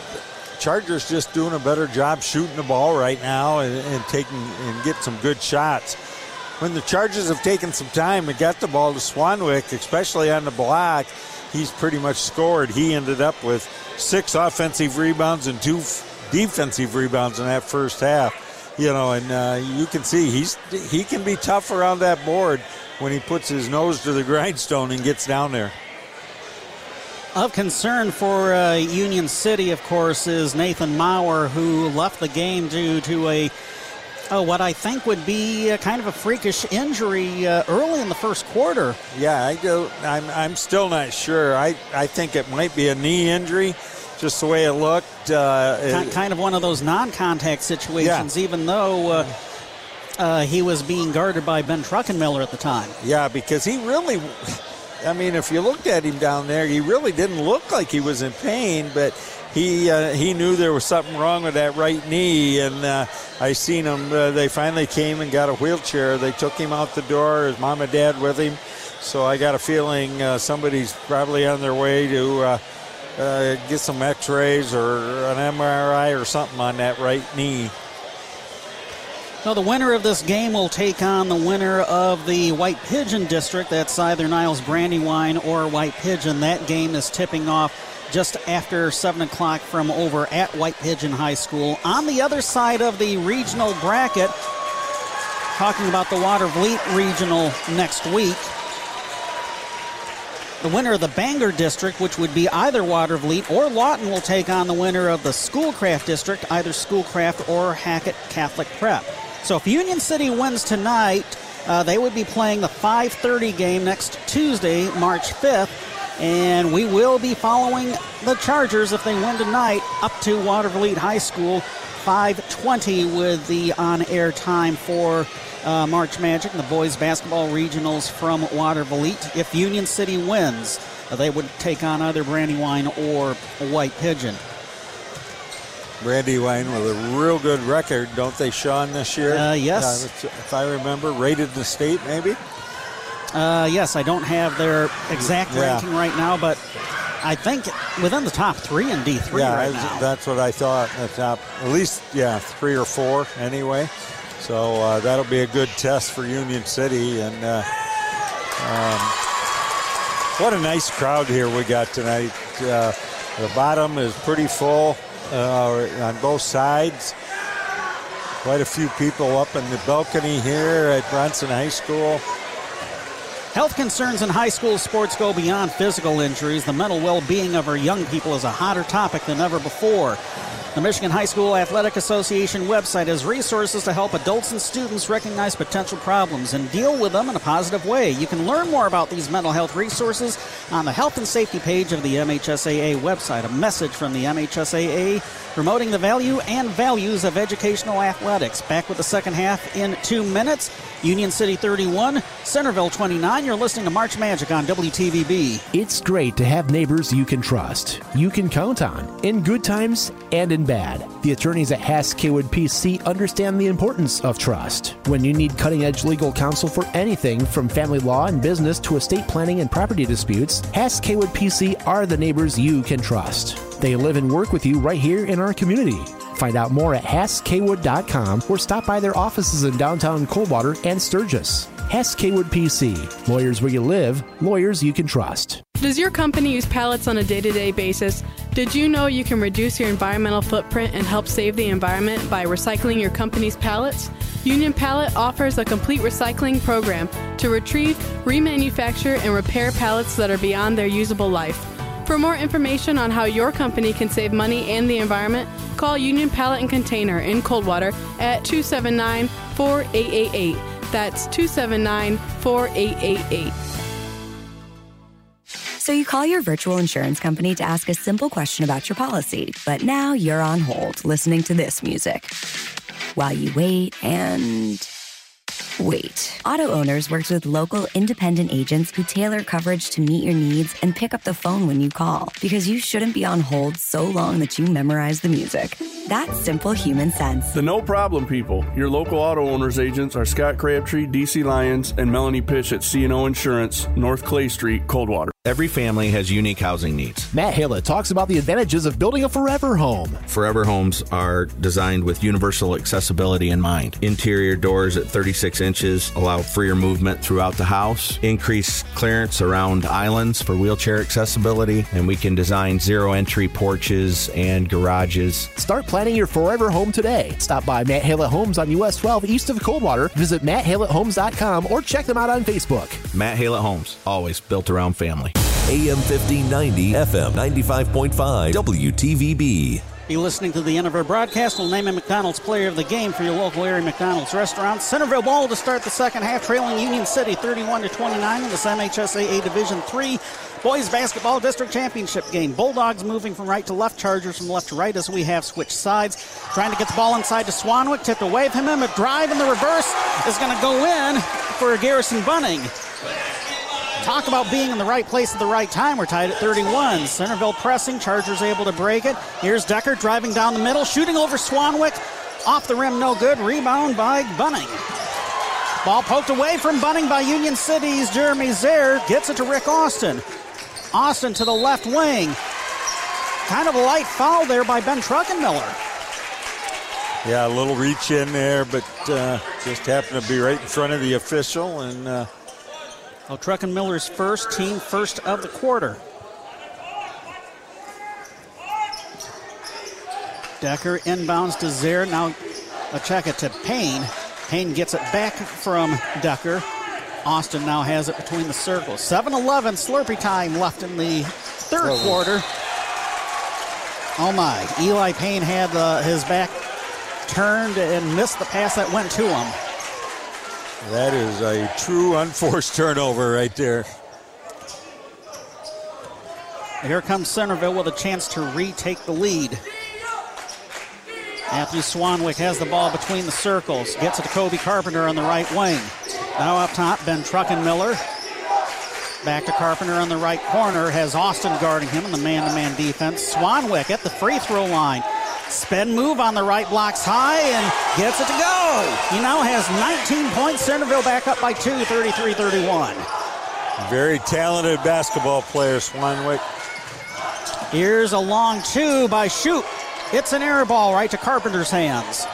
Chargers just doing a better job shooting the ball right now and, and taking and get some good shots. When the Chargers have taken some time and got the ball to Swanwick, especially on the block, he's pretty much scored. He ended up with six offensive rebounds and two defensive rebounds in that first half. You know, and uh, you can see he's he can be tough around that board when he puts his nose to the grindstone and gets down there. Of concern for uh, Union City, of course, is Nathan Maurer, who left the game due to a oh, what I think would be a kind of a freakish injury uh, early in the first quarter. Yeah, I do. I'm, I'm still not sure. I, I think it might be a knee injury, just the way it looked. Uh, kind, kind of one of those non-contact situations, yeah. even though. Uh, uh, he was being guarded by Ben Truckenmiller at the time. Yeah, because he really, I mean, if you looked at him down there, he really didn't look like he was in pain, but he uh, he knew there was something wrong with that right knee, and uh, I seen him. Uh, they finally came and got a wheelchair. They took him out the door. His mom and dad with him. So I got a feeling uh, somebody's probably on their way to uh, uh, get some X-rays or an MRI or something on that right knee. Well, the winner of this game will take on the winner of the White Pigeon District. That's either Niles Brandywine or White Pigeon. That game is tipping off just after 7 o'clock from over at White Pigeon High School. On the other side of the regional bracket, talking about the Watervliet Regional next week, the winner of the Bangor District, which would be either Watervliet or Lawton, will take on the winner of the Schoolcraft District, either Schoolcraft or Hackett Catholic Prep. So if Union City wins tonight, uh, they would be playing the 5:30 game next Tuesday, March 5th, and we will be following the Chargers if they win tonight up to Watervliet High School. 5:20 with the on-air time for uh, March Magic and the boys basketball regionals from Watervliet. If Union City wins, they would take on either Brandywine or White Pigeon. Brandywine with a real good record, don't they, Sean, this year? Uh, yes. Uh, if I remember, rated the state, maybe? Uh, yes, I don't have their exact yeah. ranking right now, but I think within the top three in D3 yeah, right now. that's what I thought. The top, at least, yeah, three or four anyway. So uh, that'll be a good test for Union City. And uh, um, what a nice crowd here we got tonight. Uh, the bottom is pretty full. uh, on both sides. Quite a few people up in the balcony here at Bronson High School. Health concerns in high school sports go beyond physical injuries. The mental well being of our young people is a hotter topic than ever before. The Michigan High School Athletic Association website has resources to help adults and students recognize potential problems and deal with them in a positive way. You can learn more about these mental health resources on the health and safety page of the MHSAA website. A message from the MHSAA promoting the value and values of educational athletics. Back with the second half in two minutes. Union City 31, Centreville 29. You're listening to March Magic on WTVB. It's great to have neighbors you can trust, you can count on, in good times and in bad. The attorneys at Hass Kaywood PC understand the importance of trust. When you need cutting edge legal counsel for anything from family law and business to estate planning and property disputes, Hass Kaywood PC are the neighbors you can trust. They live and work with you right here in our community. Find out more at HassKaywood.com or stop by their offices in downtown Coldwater and Sturgis. Hass Kaywood PC. Lawyers where you live, lawyers you can trust. Does your company use pallets on a day to day basis? Did you know you can reduce your environmental footprint and help save the environment by recycling your company's pallets? Union Pallet offers a complete recycling program to retrieve, remanufacture, and repair pallets that are beyond their usable life. For more information on how your company can save money and the environment, call Union Pallet and Container in Coldwater at 279 4888. That's 279 4888. So you call your virtual insurance company to ask a simple question about your policy, but now you're on hold listening to this music. While you wait and Wait. Auto Owners works with local independent agents who tailor coverage to meet your needs and pick up the phone when you call because you shouldn't be on hold so long that you memorize the music. That's simple human sense. The no problem people. Your local auto owners agents are Scott Crabtree, DC Lyons, and Melanie Pitch at CNO Insurance, North Clay Street, Coldwater. Every family has unique housing needs. Matt Hillett talks about the advantages of building a forever home. Forever homes are designed with universal accessibility in mind. Interior doors at 36 inches allow freer movement throughout the house, increase clearance around islands for wheelchair accessibility, and we can design zero entry porches and garages. Start planning your forever home today. Stop by Matt Hillett Homes on US 12 east of Coldwater. Visit matthilletthomes.com or check them out on Facebook. Matt Hillett Homes, always built around family. AM 1590, FM 95.5, WTVB. Be listening to the end of our broadcast. We'll name a McDonald's player of the game for your local area McDonald's restaurant. Centreville ball to start the second half, trailing Union City 31 to 29 in this MHSAA Division 3 boys basketball district championship game. Bulldogs moving from right to left, Chargers from left to right as we have switched sides. Trying to get the ball inside to Swanwick, tipped away from him. A drive in the reverse is going to go in for Garrison Bunning. Talk about being in the right place at the right time. We're tied at 31. Centreville pressing. Chargers able to break it. Here's Decker driving down the middle, shooting over Swanwick. Off the rim, no good. Rebound by Bunning. Ball poked away from Bunning by Union City's Jeremy Zaire. Gets it to Rick Austin. Austin to the left wing. Kind of a light foul there by Ben Truckenmiller. Yeah, a little reach in there, but uh, just happened to be right in front of the official and. Uh, well, Truckenmiller's first, team first of the quarter. Decker inbounds to Zaire. Now a check it to Payne. Payne gets it back from Decker. Austin now has it between the circles. 7 11 Slurpee time left in the third oh. quarter. Oh my. Eli Payne had uh, his back turned and missed the pass that went to him. That is a true unforced turnover right there. Here comes Centreville with a chance to retake the lead. Matthew Swanwick has the ball between the circles. Gets it to Kobe Carpenter on the right wing. Now up top, Ben Truckenmiller. Back to Carpenter on the right corner. Has Austin guarding him in the man-to-man defense. Swanwick at the free throw line. Spin move on the right blocks high and gets it to go. He now has 19 points. Centreville back up by two, 33 31. Very talented basketball player, Swanwick. Here's a long two by Shoop. It's an air ball right to Carpenter's hands.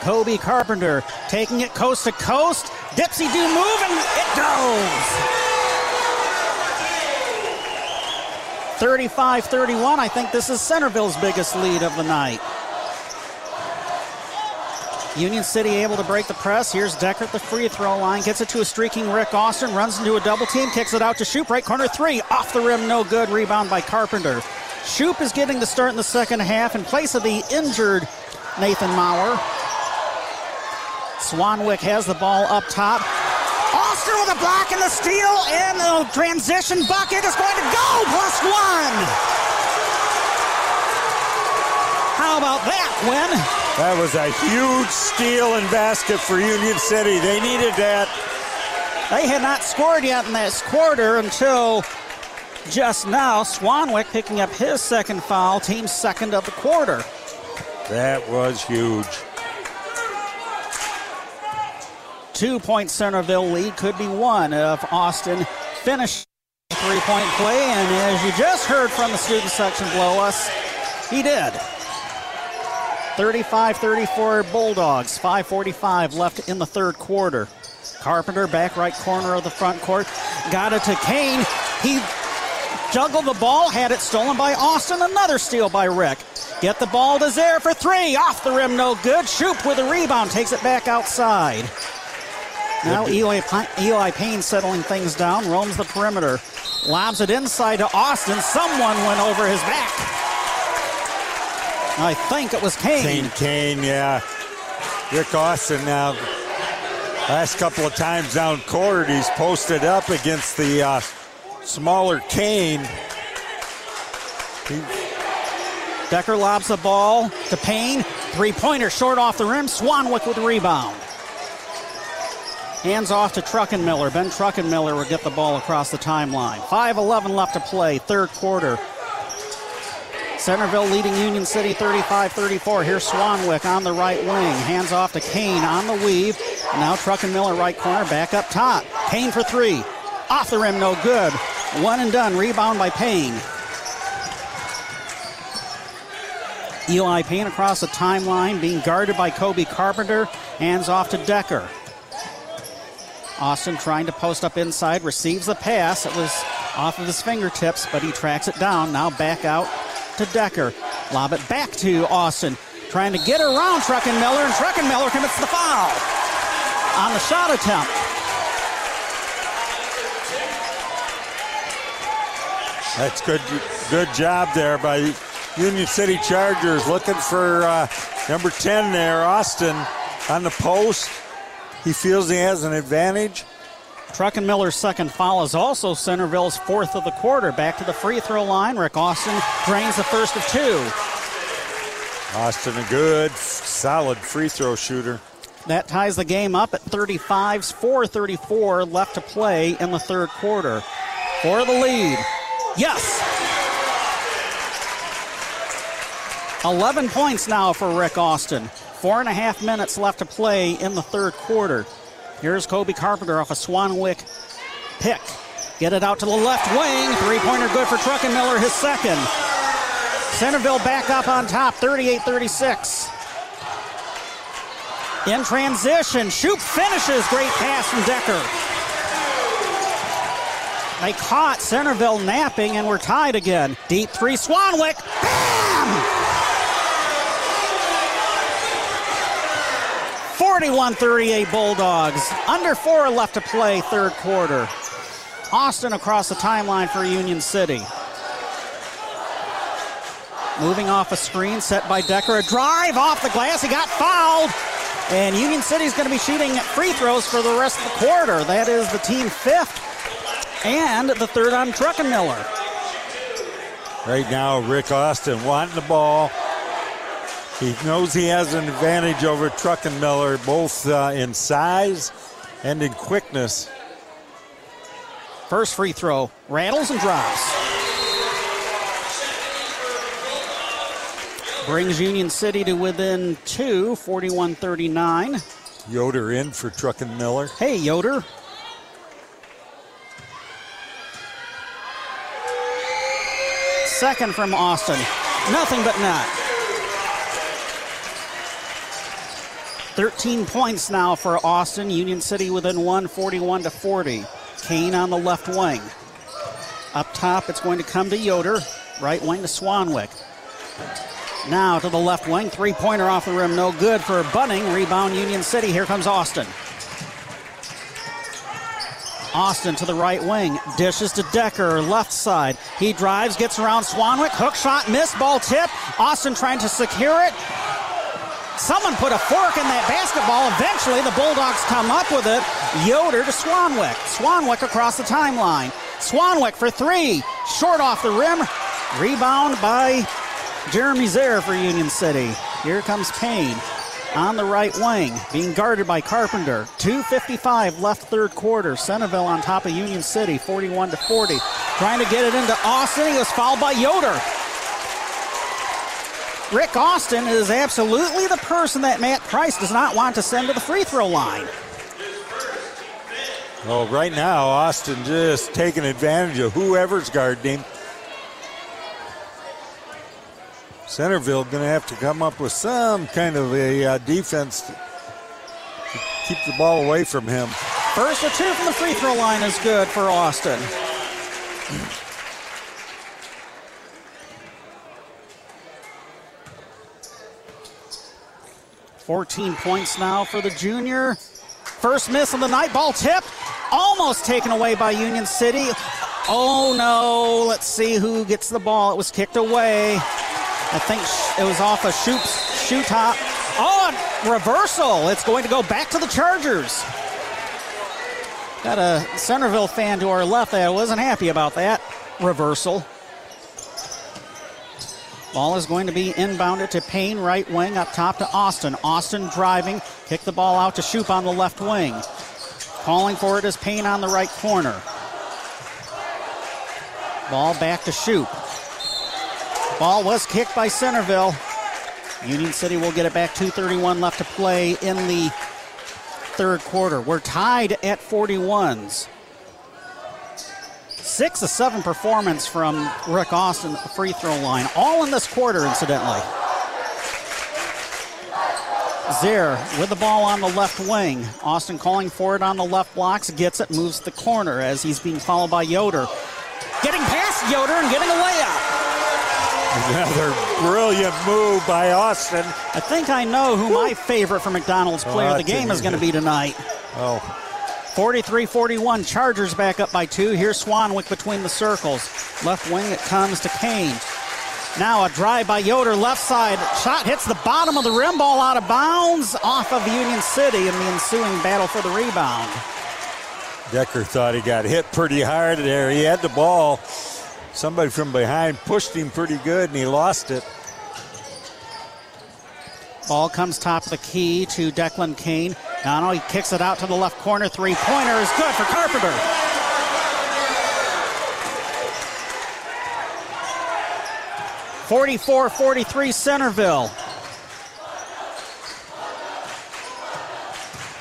Kobe Carpenter taking it coast to coast. Dipsy do move and it goes. 35 31. I think this is Centreville's biggest lead of the night. Union City able to break the press. Here's Decker at the free throw line. Gets it to a streaking Rick Austin. Runs into a double team. Kicks it out to Shoop. Right corner three. Off the rim. No good. Rebound by Carpenter. Shoop is getting the start in the second half in place of the injured Nathan Maurer. Swanwick has the ball up top. Block and the steal, and the transition bucket is going to go plus one. How about that, Quinn? That was a huge steal and basket for Union City. They needed that. They had not scored yet in this quarter until just now. Swanwick picking up his second foul, team's second of the quarter. That was huge. Two point Centreville lead could be one if Austin finished three point play. And as you just heard from the student section below us, he did. 35 34 Bulldogs, 5.45 left in the third quarter. Carpenter, back right corner of the front court, got it to Kane. He juggled the ball, had it stolen by Austin. Another steal by Rick. Get the ball to Zaire for three. Off the rim, no good. Shoop with a rebound, takes it back outside. Now Eli, Eli Payne settling things down, roams the perimeter, lobs it inside to Austin. Someone went over his back. I think it was Kane. Kane, Kane, yeah. Rick Austin now. Last couple of times down court, he's posted up against the uh, smaller Kane. He... Decker lobs the ball to Payne. Three pointer short off the rim. Swanwick with the rebound. Hands off to Truckenmiller. Ben Truckenmiller will get the ball across the timeline. 5.11 left to play, third quarter. Centreville leading Union City 35 34. Here's Swanwick on the right wing. Hands off to Kane on the weave. Now Truckenmiller right corner, back up top. Kane for three. Off the rim, no good. One and done. Rebound by Payne. Eli Payne across the timeline, being guarded by Kobe Carpenter. Hands off to Decker. Austin trying to post up inside, receives the pass. It was off of his fingertips, but he tracks it down. Now back out to Decker. Lob it back to Austin. Trying to get around Truckenmiller, and Truckenmiller commits the foul on the shot attempt. That's good, good job there by Union City Chargers looking for uh, number 10 there, Austin, on the post. He feels he has an advantage. Truckenmiller's second foul is also Centreville's fourth of the quarter. Back to the free throw line. Rick Austin drains the first of two. Austin, a good, solid free throw shooter. That ties the game up at 35, 4.34 left to play in the third quarter. For the lead. Yes! 11 points now for Rick Austin. Four and a half minutes left to play in the third quarter. Here's Kobe Carpenter off a Swanwick pick. Get it out to the left wing. Three pointer good for Truckenmiller, his second. Centreville back up on top, 38 36. In transition, Shoop finishes. Great pass from Decker. They caught Centreville napping and we're tied again. Deep three, Swanwick. Bam! 41 38 Bulldogs. Under four left to play, third quarter. Austin across the timeline for Union City. Moving off a screen set by Decker. A drive off the glass. He got fouled. And Union City's going to be shooting free throws for the rest of the quarter. That is the team fifth and the third on Truckenmiller. Right now, Rick Austin wanting the ball. He knows he has an advantage over Truckenmiller, both uh, in size and in quickness. First free throw, rattles and drops. Brings Union City to within two, 41 39. Yoder in for Truckenmiller. Hey, Yoder. Second from Austin. Nothing but net. 13 points now for Austin. Union City within one, 41 to 40. Kane on the left wing. Up top, it's going to come to Yoder. Right wing to Swanwick. Now to the left wing. Three pointer off the rim. No good for Bunning. Rebound Union City. Here comes Austin. Austin to the right wing. Dishes to Decker, left side. He drives, gets around Swanwick. Hook shot, missed, ball tip. Austin trying to secure it. Someone put a fork in that basketball. Eventually, the Bulldogs come up with it. Yoder to Swanwick. Swanwick across the timeline. Swanwick for three. Short off the rim. Rebound by Jeremy Zare for Union City. Here comes Payne on the right wing, being guarded by Carpenter. 2.55 left third quarter. Centreville on top of Union City, 41 to 40. Trying to get it into Austin. He was fouled by Yoder. Rick Austin is absolutely the person that Matt Price does not want to send to the free throw line. Well, right now, Austin just taking advantage of whoever's guarding him. Centreville going to have to come up with some kind of a uh, defense to keep the ball away from him. First or two from the free throw line is good for Austin. 14 points now for the junior. First miss on the night, ball tip, almost taken away by Union City. Oh no, let's see who gets the ball. It was kicked away. I think it was off a shoot, shoot top. Oh, reversal. It's going to go back to the Chargers. Got a Centreville fan to our left that wasn't happy about that reversal. Ball is going to be inbounded to Payne, right wing, up top to Austin. Austin driving, kick the ball out to Shoop on the left wing. Calling for it is Payne on the right corner. Ball back to Shoop. Ball was kicked by Centreville. Union City will get it back. 2.31 left to play in the third quarter. We're tied at 41s. Six of seven performance from Rick Austin at the free throw line, all in this quarter, incidentally. Zare with the ball on the left wing. Austin calling for it on the left blocks, gets it, moves the corner as he's being followed by Yoder. Getting past Yoder and getting a layup. Another brilliant move by Austin. I think I know who my favorite for McDonald's player Oh, of the game is going to be tonight. Oh, 43 41. Chargers back up by two. Here's Swanwick between the circles. Left wing, it comes to Kane. Now a drive by Yoder, left side. Shot hits the bottom of the rim, ball out of bounds, off of Union City in the ensuing battle for the rebound. Decker thought he got hit pretty hard there. He had the ball. Somebody from behind pushed him pretty good and he lost it. Ball comes top of the key to Declan Kane. Now he kicks it out to the left corner. Three pointer is good for Carpenter. Forty-four, forty-three, Centreville.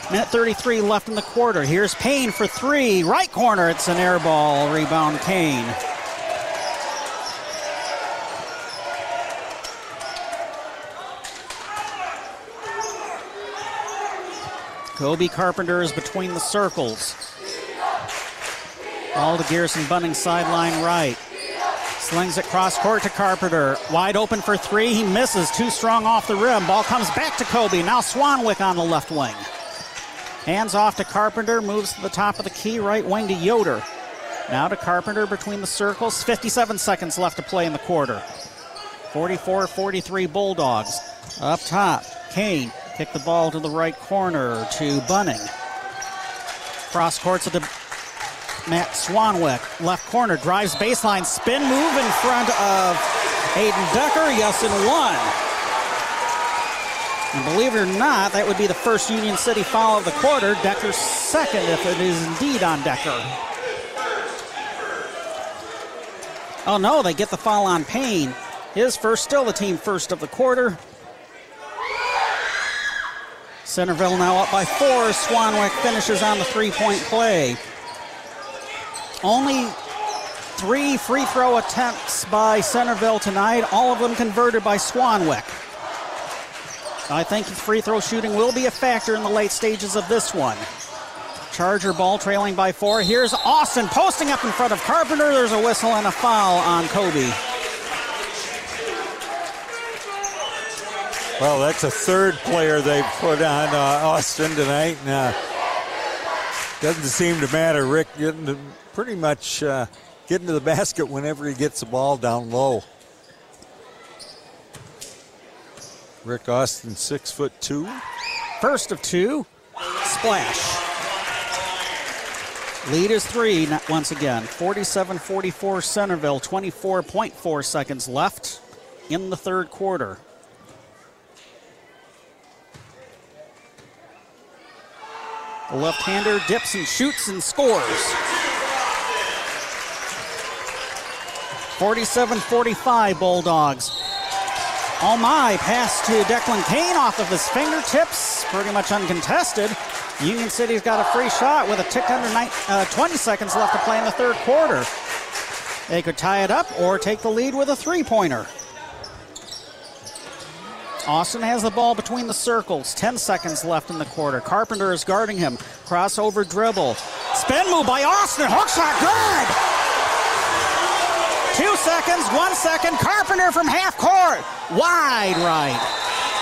Minute 33 left in the quarter. Here's Payne for three. Right corner. It's an air ball. Rebound Kane. Kobe Carpenter is between the circles. Ball to Garrison Bunning, sideline right. Slings it cross court to Carpenter. Wide open for three. He misses. Too strong off the rim. Ball comes back to Kobe. Now Swanwick on the left wing. Hands off to Carpenter. Moves to the top of the key. Right wing to Yoder. Now to Carpenter between the circles. 57 seconds left to play in the quarter. 44 43 Bulldogs. Up top, Kane kick the ball to the right corner to Bunning. Cross courts to Matt Swanwick. Left corner drives baseline, spin move in front of Aiden Decker. Yes, and one. And believe it or not, that would be the first Union City foul of the quarter. Decker's second, if it is indeed on Decker. Oh no, they get the foul on Payne. His first, still the team first of the quarter. Centreville now up by four. Swanwick finishes on the three point play. Only three free throw attempts by Centreville tonight, all of them converted by Swanwick. I think free throw shooting will be a factor in the late stages of this one. Charger ball trailing by four. Here's Austin posting up in front of Carpenter. There's a whistle and a foul on Kobe. Well, that's a third player they put on uh, Austin tonight. And, uh, doesn't seem to matter. Rick getting to pretty much uh, getting to the basket whenever he gets the ball down low. Rick Austin, six foot two. First of two. Splash. Lead is three once again. 47 44 Centreville, 24.4 seconds left in the third quarter. The left hander dips and shoots and scores. 47 45 Bulldogs. Oh my, pass to Declan Kane off of his fingertips, pretty much uncontested. Union City's got a free shot with a tick under nine, uh, 20 seconds left to play in the third quarter. They could tie it up or take the lead with a three pointer. Austin has the ball between the circles. 10 seconds left in the quarter. Carpenter is guarding him. Crossover dribble. Spin move by Austin. Hook shot good. Two seconds, one second. Carpenter from half court. Wide right.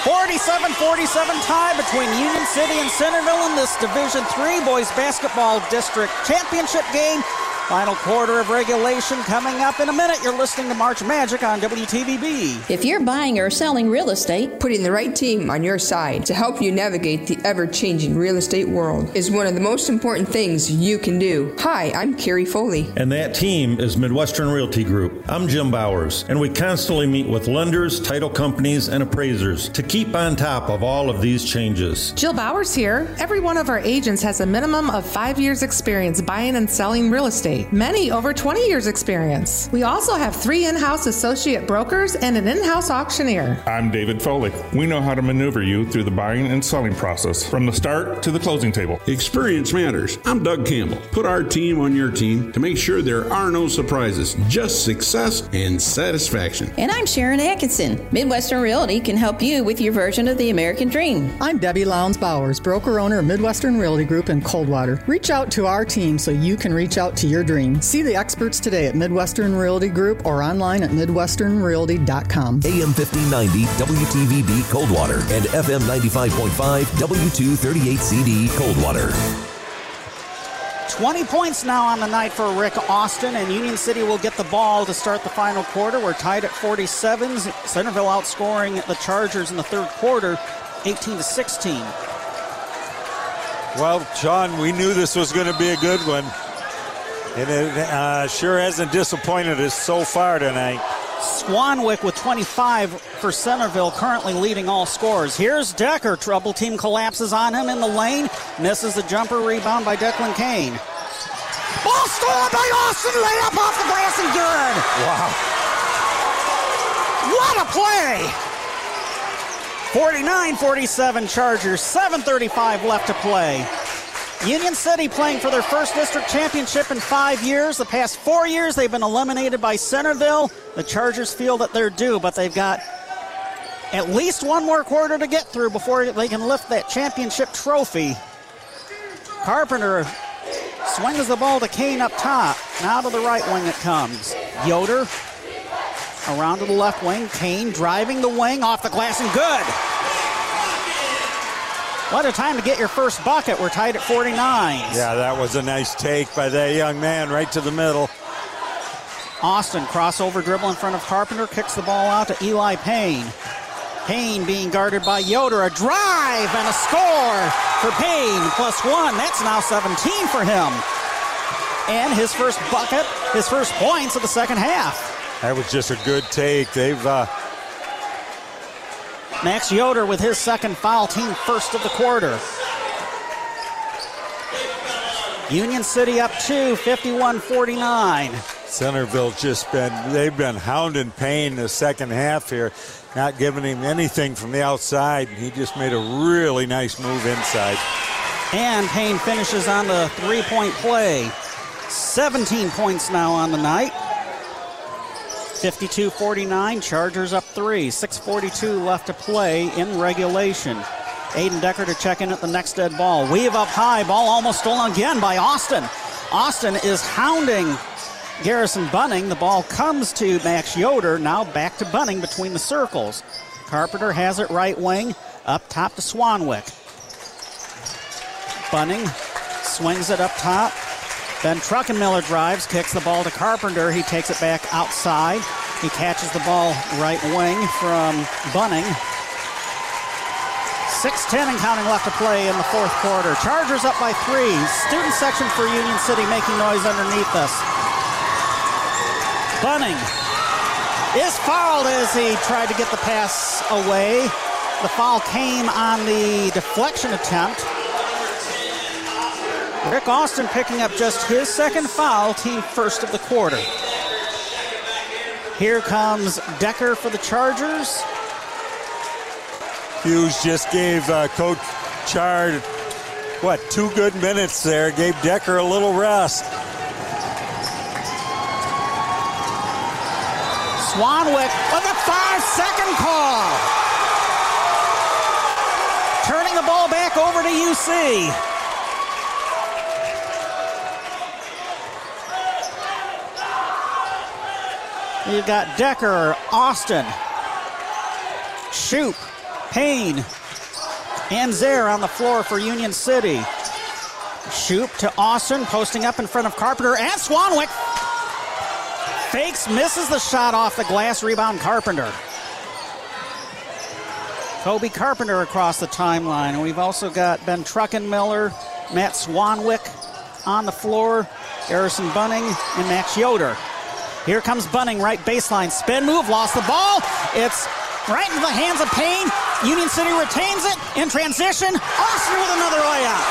47 47 tie between Union City and Centreville in this Division Three Boys Basketball District Championship game. Final quarter of regulation coming up in a minute. You're listening to March Magic on WTVB. If you're buying or selling real estate, putting the right team on your side to help you navigate the ever changing real estate world is one of the most important things you can do. Hi, I'm Carrie Foley. And that team is Midwestern Realty Group. I'm Jim Bowers, and we constantly meet with lenders, title companies, and appraisers to keep on top of all of these changes. Jill Bowers here. Every one of our agents has a minimum of five years' experience buying and selling real estate many over 20 years' experience. We also have three in house associate brokers and an in house auctioneer. I'm David Foley. We know how to maneuver you through the buying and selling process from the start to the closing table. Experience matters. I'm Doug Campbell. Put our team on your team to make sure there are no surprises, just success and satisfaction. And I'm Sharon Atkinson. Midwestern Realty can help you with your version of the American dream. I'm Debbie Lowndes Bowers, broker owner of Midwestern Realty Group in Coldwater. Reach out to our team so you can reach out to your dream. See the experts today at Midwestern Realty Group or online at MidwesternRealty.com. AM 1590 WTVB Coldwater and FM 95.5 W238CD Coldwater. 20 points now on the night for Rick Austin, and Union City will get the ball to start the final quarter. We're tied at 47. Centreville outscoring the Chargers in the third quarter, 18 to 16. Well, John, we knew this was going to be a good one. And it uh, sure hasn't disappointed us so far tonight. Swanwick with 25 for Centreville, currently leading all scores. Here's Decker. Trouble team collapses on him in the lane. Misses the jumper rebound by Declan Kane. Ball stolen by Austin. Layup off the glass and good. Wow. What a play. 49 47 Chargers. 7.35 left to play. Union City playing for their first district championship in five years. The past four years, they've been eliminated by Centreville. The Chargers feel that they're due, but they've got at least one more quarter to get through before they can lift that championship trophy. Carpenter swings the ball to Kane up top. Now to the right wing it comes. Yoder around to the left wing. Kane driving the wing off the glass and good. What a time to get your first bucket. We're tied at 49. Yeah, that was a nice take by that young man right to the middle. Austin crossover dribble in front of Carpenter, kicks the ball out to Eli Payne. Payne being guarded by Yoder. A drive and a score for Payne. Plus one. That's now 17 for him. And his first bucket, his first points of the second half. That was just a good take. They've uh, Max Yoder with his second foul, team first of the quarter. Union City up two, 51 49. Centreville just been, they've been hounding Payne the second half here, not giving him anything from the outside. He just made a really nice move inside. And Payne finishes on the three point play. 17 points now on the night. 52 49, Chargers up three. 6.42 left to play in regulation. Aiden Decker to check in at the next dead ball. Weave up high. Ball almost stolen again by Austin. Austin is hounding Garrison Bunning. The ball comes to Max Yoder. Now back to Bunning between the circles. Carpenter has it right wing. Up top to Swanwick. Bunning swings it up top. Then Truckenmiller drives, kicks the ball to Carpenter. He takes it back outside. He catches the ball right wing from Bunning. 6-10 and counting left to play in the fourth quarter. Chargers up by three. Student section for Union City making noise underneath us. Bunning is fouled as he tried to get the pass away. The foul came on the deflection attempt. Rick Austin picking up just his second foul, team first of the quarter. Here comes Decker for the Chargers. Hughes just gave uh, Coach Chard, what, two good minutes there, gave Decker a little rest. Swanwick with a five second call. Turning the ball back over to UC. You've got Decker, Austin, Shoop, Payne, and Zare on the floor for Union City. Shoop to Austin, posting up in front of Carpenter and Swanwick. Fakes, misses the shot off the glass, rebound Carpenter. Kobe Carpenter across the timeline. And we've also got Ben Truckenmiller, Matt Swanwick on the floor, Harrison Bunning, and Max Yoder. Here comes Bunning, right baseline. Spin move, lost the ball. It's right into the hands of Payne. Union City retains it in transition. Austin with another layup.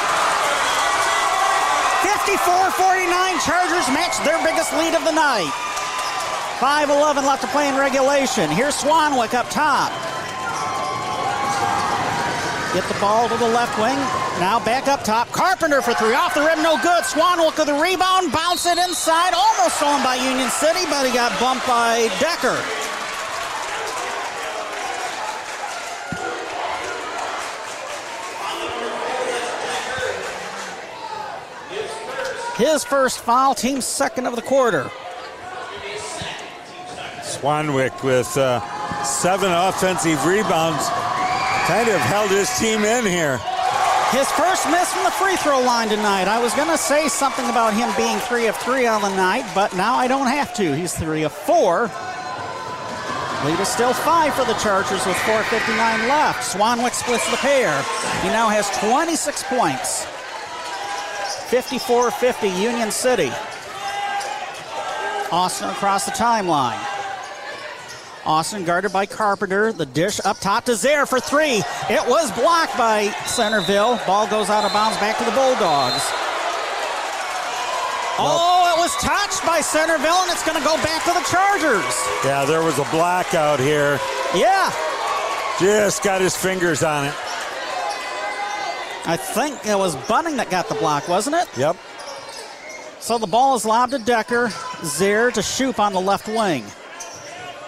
54-49, Chargers match their biggest lead of the night. 5-11 left to play in regulation. Here's Swanwick up top. Get the ball to the left wing. Now back up top. Carpenter for three. Off the rim, no good. Swanwick with the rebound. Bounce it inside. Almost stolen by Union City, but he got bumped by Decker. His first foul, team second of the quarter. Swanwick with uh, seven offensive rebounds kind of held his team in here. His first miss from the free throw line tonight. I was going to say something about him being three of three on the night, but now I don't have to. He's three of four. Lead is still five for the Chargers with 4.59 left. Swanwick splits the pair. He now has 26 points. 54 50 Union City. Austin across the timeline. Austin guarded by Carpenter. The dish up top to Zare for three. It was blocked by Centreville. Ball goes out of bounds back to the Bulldogs. Oh, it was touched by Centreville, and it's going to go back to the Chargers. Yeah, there was a blackout here. Yeah. Just got his fingers on it. I think it was Bunning that got the block, wasn't it? Yep. So the ball is lobbed to Decker. Zare to Shoop on the left wing.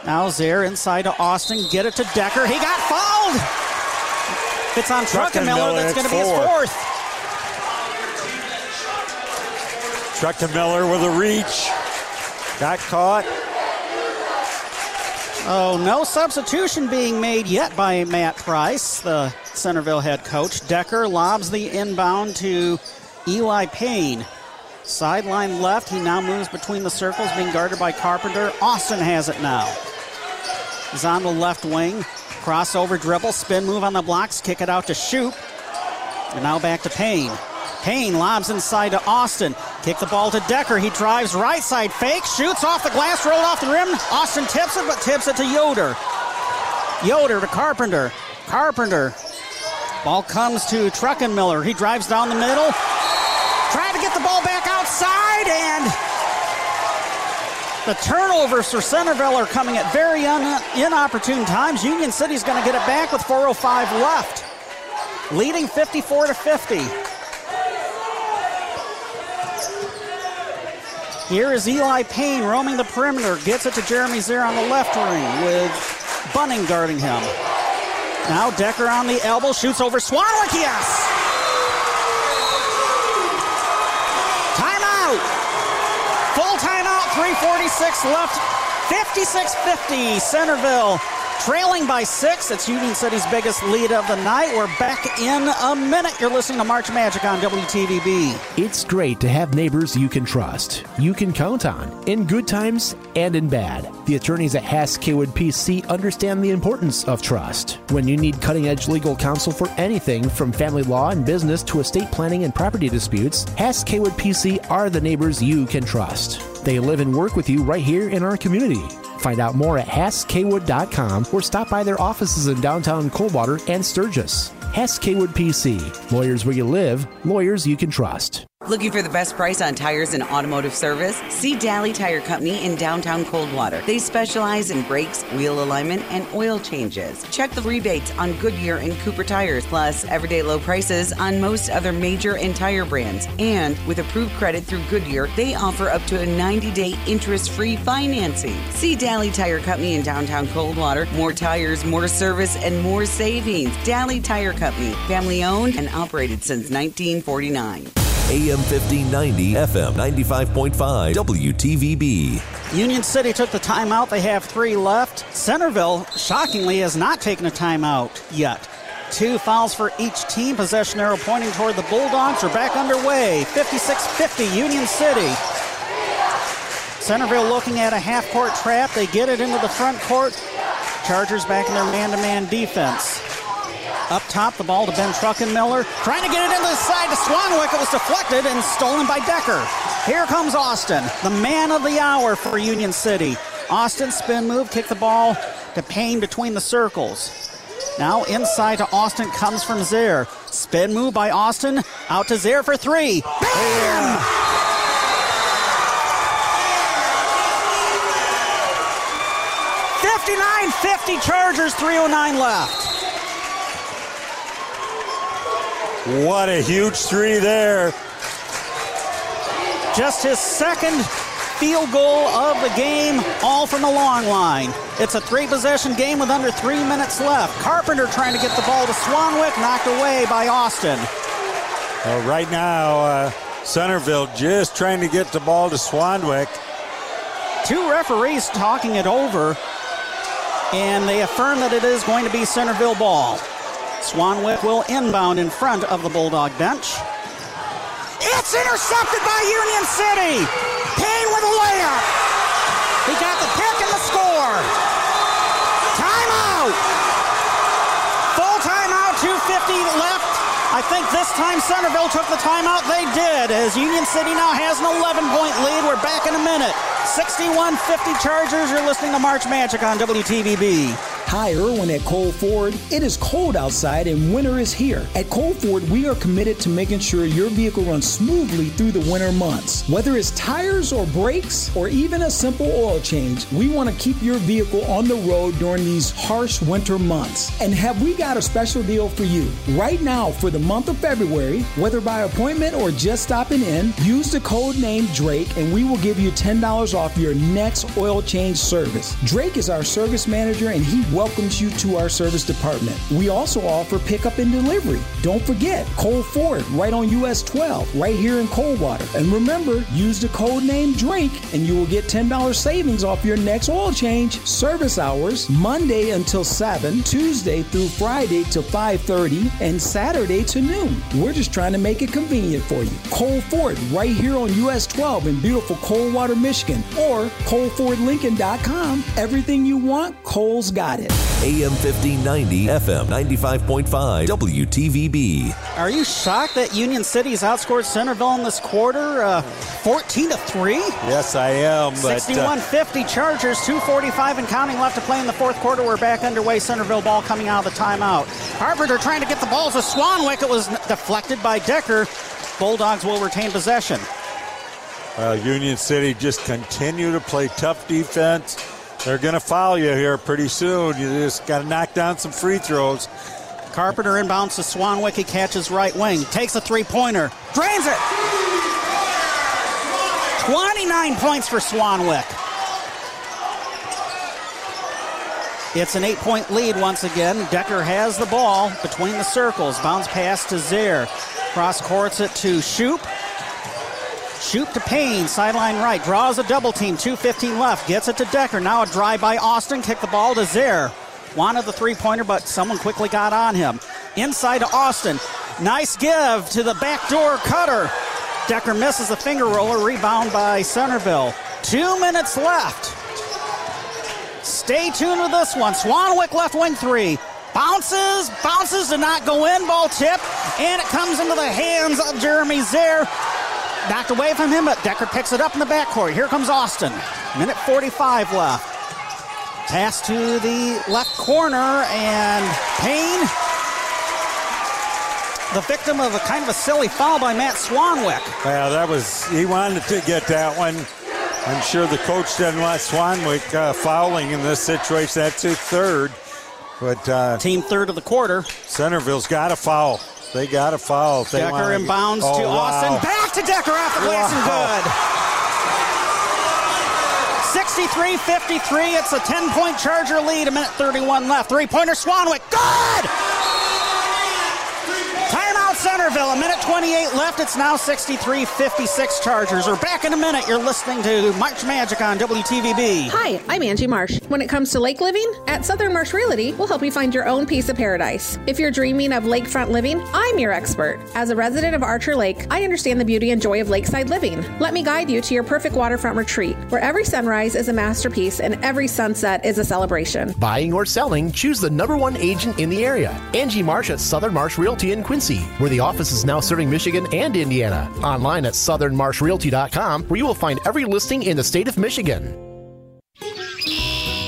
Now Zare inside to Austin. Get it to Decker. He got fouled. It's on Truckenmiller. That's going to be his fourth. Truckenmiller with a reach. Got caught. Oh, no substitution being made yet by Matt Price, the Centreville head coach. Decker lobs the inbound to Eli Payne. Sideline left. He now moves between the circles, being guarded by Carpenter. Austin has it now. He's on the left wing. Crossover dribble, spin move on the blocks, kick it out to Shoop. And now back to Payne. Payne lobs inside to Austin. Kick the ball to Decker. He drives right side fake, shoots off the glass, rolled off the rim. Austin tips it, but tips it to Yoder. Yoder to Carpenter. Carpenter. Ball comes to Truckenmiller. He drives down the middle. Trying to get the ball outside, and the turnovers for Centreville are coming at very un- inopportune times. Union City's going to get it back with 4:05 left, leading 54 to 50. Here is Eli Payne roaming the perimeter, gets it to Jeremy Zare on the left wing with Bunning guarding him. Now Decker on the elbow, shoots over Swanwick, yes! Timeout! Full timeout, 346 left, 56-50, Centreville trailing by six. It's Union City's biggest lead of the night. We're back in a minute. You're listening to March Magic on WTVB. It's great to have neighbors you can trust, you can count on, in good times and in bad. The attorneys at Hass Kaywood PC understand the importance of trust. When you need cutting edge legal counsel for anything from family law and business to estate planning and property disputes, Hass Kaywood PC are the neighbors you can trust. They live and work with you right here in our community. Find out more at HassKwood.com or stop by their offices in downtown Coldwater and Sturgis. Hass Kaywood PC. Lawyers where you live, lawyers you can trust. Looking for the best price on tires and automotive service? See Daly Tire Company in downtown Coldwater. They specialize in brakes, wheel alignment, and oil changes. Check the rebates on Goodyear and Cooper tires, plus everyday low prices on most other major and tire brands. And with approved credit through Goodyear, they offer up to a 90 day interest free financing. See Daly Tire Company in downtown Coldwater. More tires, more service, and more savings. Daly Tire Company, family owned and operated since 1949. AM 1590, FM 95.5, WTVB. Union City took the timeout. They have three left. Centreville, shockingly, has not taken a timeout yet. Two fouls for each team. Possession arrow pointing toward the Bulldogs. Are back underway. 56 50, Union City. Centreville looking at a half court trap. They get it into the front court. Chargers back in their man to man defense. Up top, the ball to Ben Truckenmiller. Trying to get it into the side to Swanwick. It was deflected and stolen by Decker. Here comes Austin, the man of the hour for Union City. Austin spin move, kick the ball to Payne between the circles. Now inside to Austin comes from Zaire. Spin move by Austin. Out to Zaire for three. Bam! Fifty-nine fifty Chargers, 309 left. What a huge three there. Just his second field goal of the game, all from the long line. It's a three possession game with under three minutes left. Carpenter trying to get the ball to Swanwick, knocked away by Austin. Well, right now, uh, Centreville just trying to get the ball to Swanwick. Two referees talking it over, and they affirm that it is going to be Centreville ball. Swanwick will inbound in front of the Bulldog bench. It's intercepted by Union City. Payne with a layup. He got the pick and the score. Timeout. Full timeout, 250 left. I think this time Centreville took the timeout. They did, as Union City now has an 11 point lead. We're back in a minute. 61 50 Chargers. You're listening to March Magic on WTVB. Hi, Irwin at Cole Ford. It is cold outside and winter is here. At Cole Ford, we are committed to making sure your vehicle runs smoothly through the winter months. Whether it's tires or brakes or even a simple oil change, we want to keep your vehicle on the road during these harsh winter months. And have we got a special deal for you? Right now, for the month of February, whether by appointment or just stopping in, use the code name Drake and we will give you $10 off your next oil change service. Drake is our service manager and he welcomes you to our service department. We also offer pickup and delivery. Don't forget, Cole Ford, right on US 12, right here in Coldwater. And remember, use the code name Drake and you will get $10 savings off your next oil change. Service hours, Monday until 7, Tuesday through Friday till 5.30, and Saturday to noon. We're just trying to make it convenient for you. Cole Ford, right here on US 12 in beautiful Coldwater, Michigan, or ColeFordLincoln.com. Everything you want, Cole's got it. AM 1590, FM 95.5, WTVB. Are you shocked that Union City's outscored Centreville in this quarter, uh, 14 to three? Yes, I am. But, 61-50 Chargers, 2:45 and counting left to play in the fourth quarter. We're back underway. Centreville ball coming out of the timeout. Carpenter trying to get the ball to Swanwick. It was deflected by Decker. Bulldogs will retain possession. Well, Union City just continue to play tough defense. They're going to foul you here pretty soon. You just got to knock down some free throws. Carpenter inbounds to Swanwick. He catches right wing. Takes a three pointer. Drains it. 29 points for Swanwick. It's an eight point lead once again. Decker has the ball between the circles. Bounce pass to Zaire. Cross courts it to Shoop. Shoop to Payne, sideline right. Draws a double team. 2.15 left. Gets it to Decker. Now a drive by Austin. Kick the ball to Zaire. Wanted the three pointer, but someone quickly got on him. Inside to Austin. Nice give to the backdoor cutter. Decker misses the finger roller. Rebound by Centreville. Two minutes left. Stay tuned with this one. Swanwick left wing three. Bounces, bounces to not go in. Ball tip, and it comes into the hands of Jeremy Zaire. Knocked away from him, but Decker picks it up in the backcourt. Here comes Austin. Minute 45 left. Pass to the left corner, and Payne, the victim of a kind of a silly foul by Matt Swanwick. Yeah, that was, he wanted to get that one. I'm sure the coach didn't want Swanwick uh, fouling in this situation. That's his third. But uh, team third of the quarter. Centreville's got a foul. They got a foul. They Decker wanna, inbounds oh, to wow. Austin. Back to Decker off the glass and good. 63-53. It's a 10-point Charger lead. A minute 31 left. Three-pointer Swanwick. Good! Timeout Centreville. A minute 28 left. It's now 63-56 Chargers. We're back in a minute. You're listening to March Magic on WTVB. Hi, I'm Angie Marsh. When it comes to lake living, at Southern Marsh Realty, we'll help you find your own piece of paradise. If you're dreaming of lakefront living, I'm your expert. As a resident of Archer Lake, I understand the beauty and joy of lakeside living. Let me guide you to your perfect waterfront retreat, where every sunrise is a masterpiece and every sunset is a celebration. Buying or selling, choose the number one agent in the area. Angie Marsh at Southern Marsh Realty in Quincy, where the office is now serving Michigan and Indiana. Online at southernmarshrealty.com, where you will find every listing in the state of Michigan.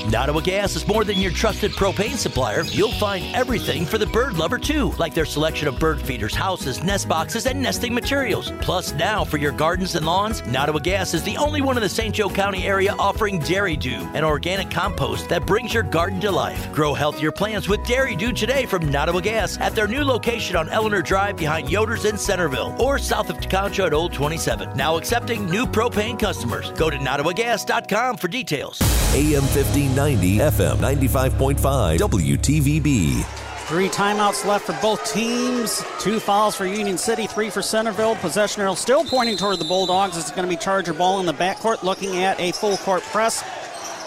Nottawa Gas is more than your trusted propane supplier. You'll find everything for the bird lover too, like their selection of bird feeders, houses, nest boxes, and nesting materials. Plus, now for your gardens and lawns, Nottawa Gas is the only one in the St. Joe County area offering Dairy Doo, an organic compost that brings your garden to life. Grow healthier plants with Dairy Doo today from Nottawa Gas at their new location on Eleanor Drive behind Yoder's in Centreville or south of Tekonsha at Old 27. Now accepting new propane customers. Go to nottawagas.com for details. AM 1590, FM 95.5, WTVB. Three timeouts left for both teams. Two fouls for Union City, three for Centreville. Possession arrow still pointing toward the Bulldogs. It's going to be Charger ball in the backcourt, looking at a full court press.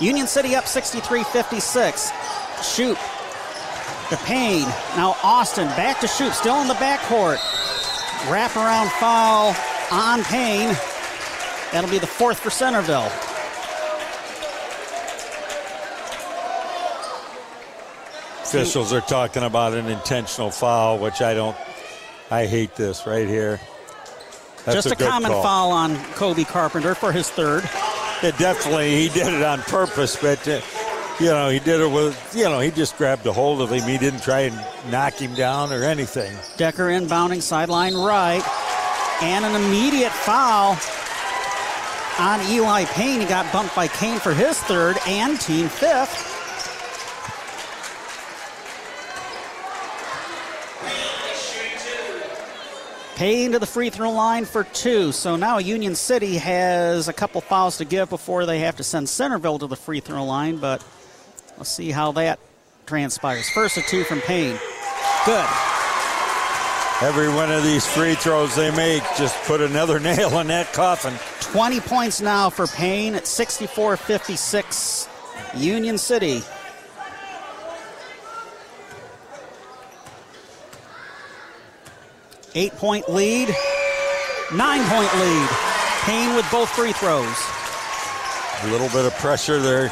Union City up 63 56. Shoop. The Payne. Now Austin back to Shoop, still in the backcourt. Wraparound foul on Payne. That'll be the fourth for Centreville. Officials are talking about an intentional foul, which I don't. I hate this right here. That's Just a, good common call. foul on Kobe Carpenter for his third. It definitely he did it on purpose, but uh, you know he did it with you know he just grabbed a hold of him. He didn't try and knock him down or anything. Decker inbounding sideline right. And an immediate foul on Eli Payne. He got bumped by Kane for his third and team fifth. Payne to the free throw line for two. So now Union City has a couple fouls to give before they have to send Centreville to the free throw line, but let's see how that transpires. First of two from Payne. Good. Every one of these free throws they make just put another nail in that coffin. 20 points now for Payne at 64 56. Union City. Eight point lead, nine point lead. Payne with both free throws. A little bit of pressure there.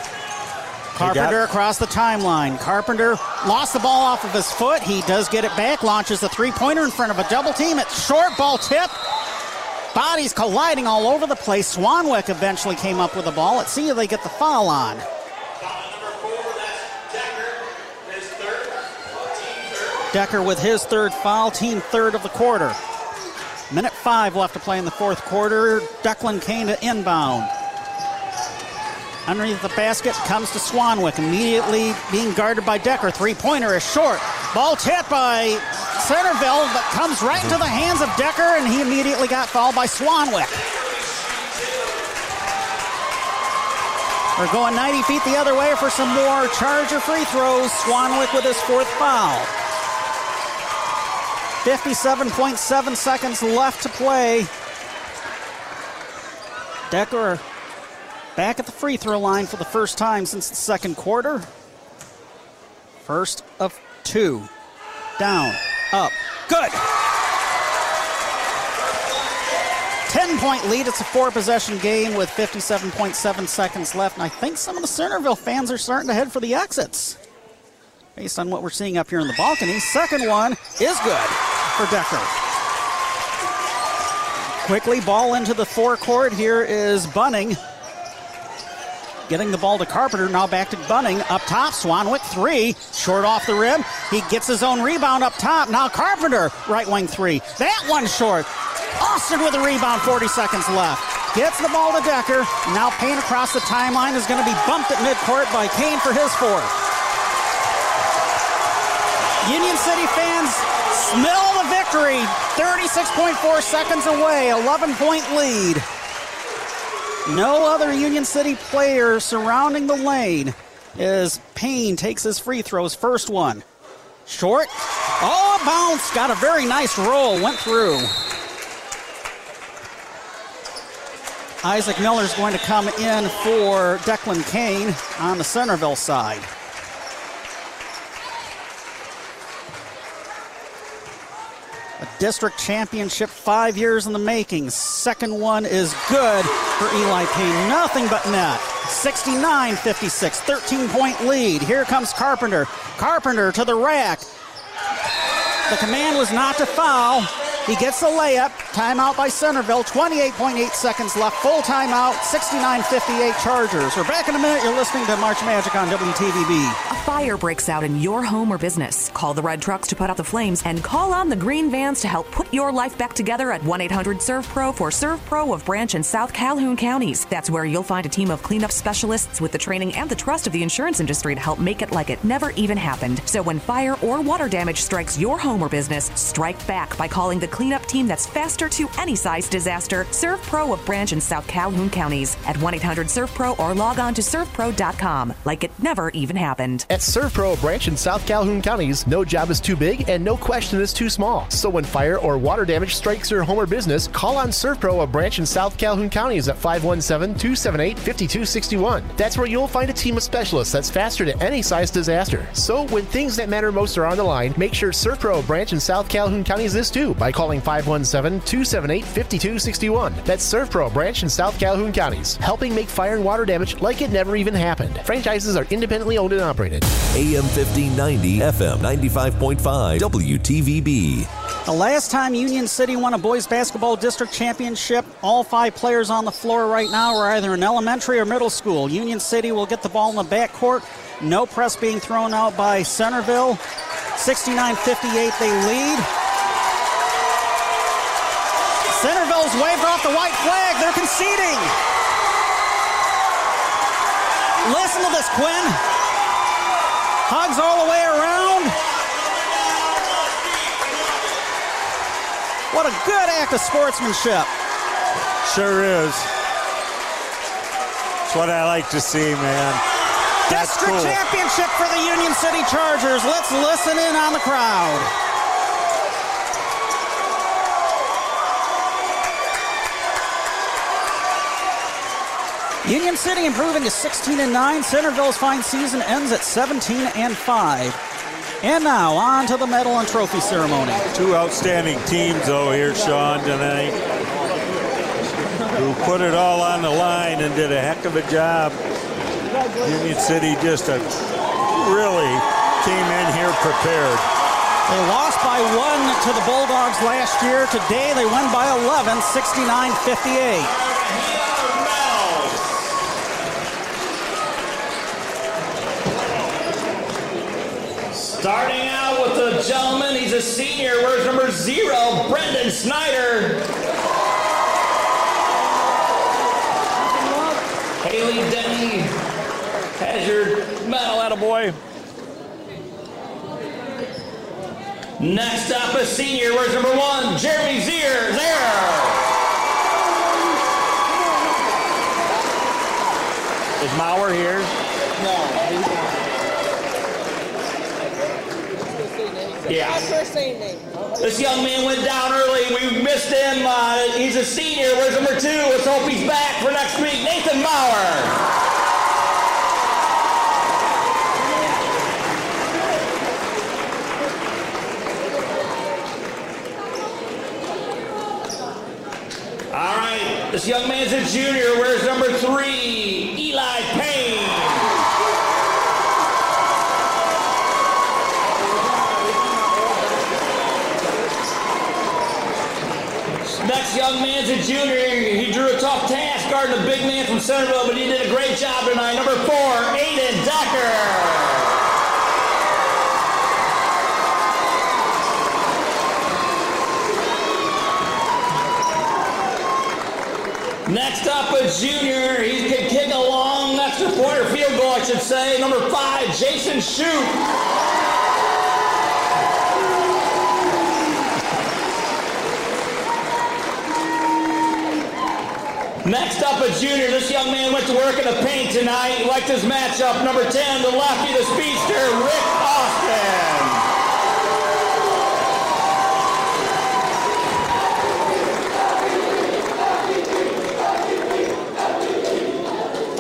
Carpenter got- across the timeline. Carpenter lost the ball off of his foot. He does get it back, launches the three pointer in front of a double team. It's short ball tip. Bodies colliding all over the place. Swanwick eventually came up with the ball. Let's see if they get the foul on. Decker with his third foul, team third of the quarter. Minute five left to play in the fourth quarter. Declan Kane to inbound. Underneath the basket comes to Swanwick, immediately being guarded by Decker. Three pointer is short. Ball tipped by Centreville, but comes right into the hands of Decker, and he immediately got fouled by Swanwick. We're going 90 feet the other way for some more Charger free throws. Swanwick with his fourth foul. 57.7 seconds left to play. Decker back at the free throw line for the first time since the second quarter. First of two. Down, up, good. 10 point lead. It's a four possession game with 57.7 seconds left. And I think some of the Centreville fans are starting to head for the exits based on what we're seeing up here in the balcony. Second one is good for Decker. Quickly, ball into the forecourt. Here is Bunning. Getting the ball to Carpenter. Now back to Bunning. Up top, Swanwick three. Short off the rim. He gets his own rebound up top. Now Carpenter, right wing three. That one short. Austin with a rebound, 40 seconds left. Gets the ball to Decker. Now Payne across the timeline is going to be bumped at midcourt by Kane for his fourth. Union City fans smell the victory. 36.4 seconds away, 11 point lead. No other Union City player surrounding the lane as Payne takes his free throws. First one. Short. Oh, a bounce. Got a very nice roll. Went through. Isaac Miller is going to come in for Declan Kane on the Centreville side. District championship five years in the making. Second one is good for Eli Payne. Nothing but net. 69 56, 13 point lead. Here comes Carpenter. Carpenter to the rack. The command was not to foul. He gets the layup. Timeout by Centreville. 28.8 seconds left. Full timeout. 69-58 Chargers. We're back in a minute. You're listening to March Magic on WTVB. A fire breaks out in your home or business. Call the red trucks to put out the flames and call on the green vans to help put your life back together at 1-800-SERVPRO for ServPro of Branch and South Calhoun counties. That's where you'll find a team of cleanup specialists with the training and the trust of the insurance industry to help make it like it never even happened. So when fire or water damage strikes your home or business, strike back by calling the cleanup team that's faster to any size disaster. Servpro of Branch in South Calhoun counties at 1 800 Servpro or log on to servpro.com like it never even happened. At Servpro of Branch in South Calhoun counties, no job is too big and no question is too small. So when fire or water damage strikes your home or business, call on Servpro of Branch in South Calhoun counties at 517 278 5261. That's where you'll find a team of specialists that's faster to any size disaster. So when things that matter most are on the line, make sure Servpro of Branch in South Calhoun counties is too by calling 517 278 5261. That's ServPro branch in South Calhoun counties, helping make fire and water damage like it never even happened. Franchises are independently owned and operated. AM 1590, FM 95.5, WTVB. The last time Union City won a boys basketball district championship, all five players on the floor right now are either in elementary or middle school. Union City will get the ball in the backcourt. No press being thrown out by Centreville. 69 58, they lead. Centreville's waved off the white flag. They're conceding. Listen to this, Quinn. Hugs all the way around. What a good act of sportsmanship. Sure is. That's what I like to see, man. That's District cool. championship for the Union City Chargers. Let's listen in on the crowd. Union City improving to 16 and 9. Centreville's fine season ends at 17 and 5. And now on to the medal and trophy ceremony. Two outstanding teams, though, here, Sean, tonight, who put it all on the line and did a heck of a job. Union City just a, really came in here prepared. They lost by one to the Bulldogs last year. Today they win by 11, 69 58. Starting out with the gentleman, he's a senior. Where's number zero, Brendan Snyder? Haley Denny has your medal, attaboy. Next up, a senior. Where's number one, Jeremy Zier? There. The Mauer here? No, This young man went down early. We missed him. Uh, he's a senior. Where's number two? Let's hope he's back for next week. Nathan Mauer. All right, this young man's a junior. Where's number three? Eli Payne. Young man's a junior. He drew a tough task guarding a big man from Centreville, but he did a great job tonight. Number four, Aiden Decker. Next up, a junior. He can kick a long extra point or field goal, I should say. Number five, Jason Shoop. Next up, a junior. This young man went to work in the paint tonight. He liked his matchup. Number 10, the lefty, the speedster, Rick Austin.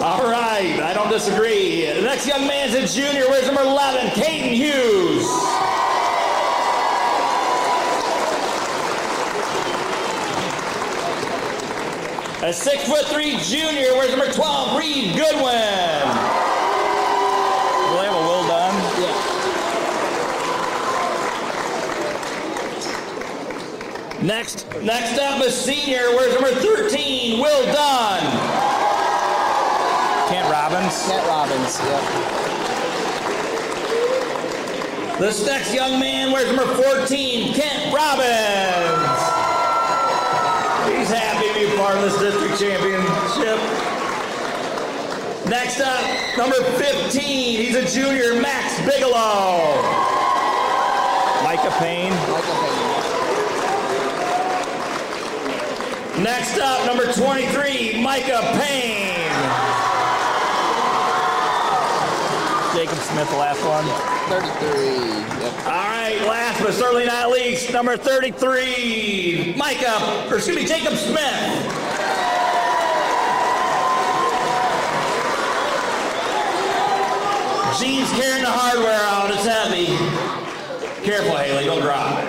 All right, I don't disagree. The next young man's a junior. Where's number 11, Caden Hughes? A six foot three junior. Where's number 12, Reed Goodwin? Will have a well done? Next, next up, a senior. Where's number 13, Will Dunn? Kent Robbins? Kent Robbins, yep. This next young man, where's number 14, Kent Robbins? He's happy to be part of this district championship. Next up, number 15, he's a junior, Max Bigelow. Micah Payne? Next up, number 23, Micah Payne. Jacob Smith, the last one. 33. Yep. All right, last but certainly not least, number 33, Micah, or excuse me, Jacob Smith. Gene's carrying the hardware out. It's heavy. Careful, Haley, don't drop it.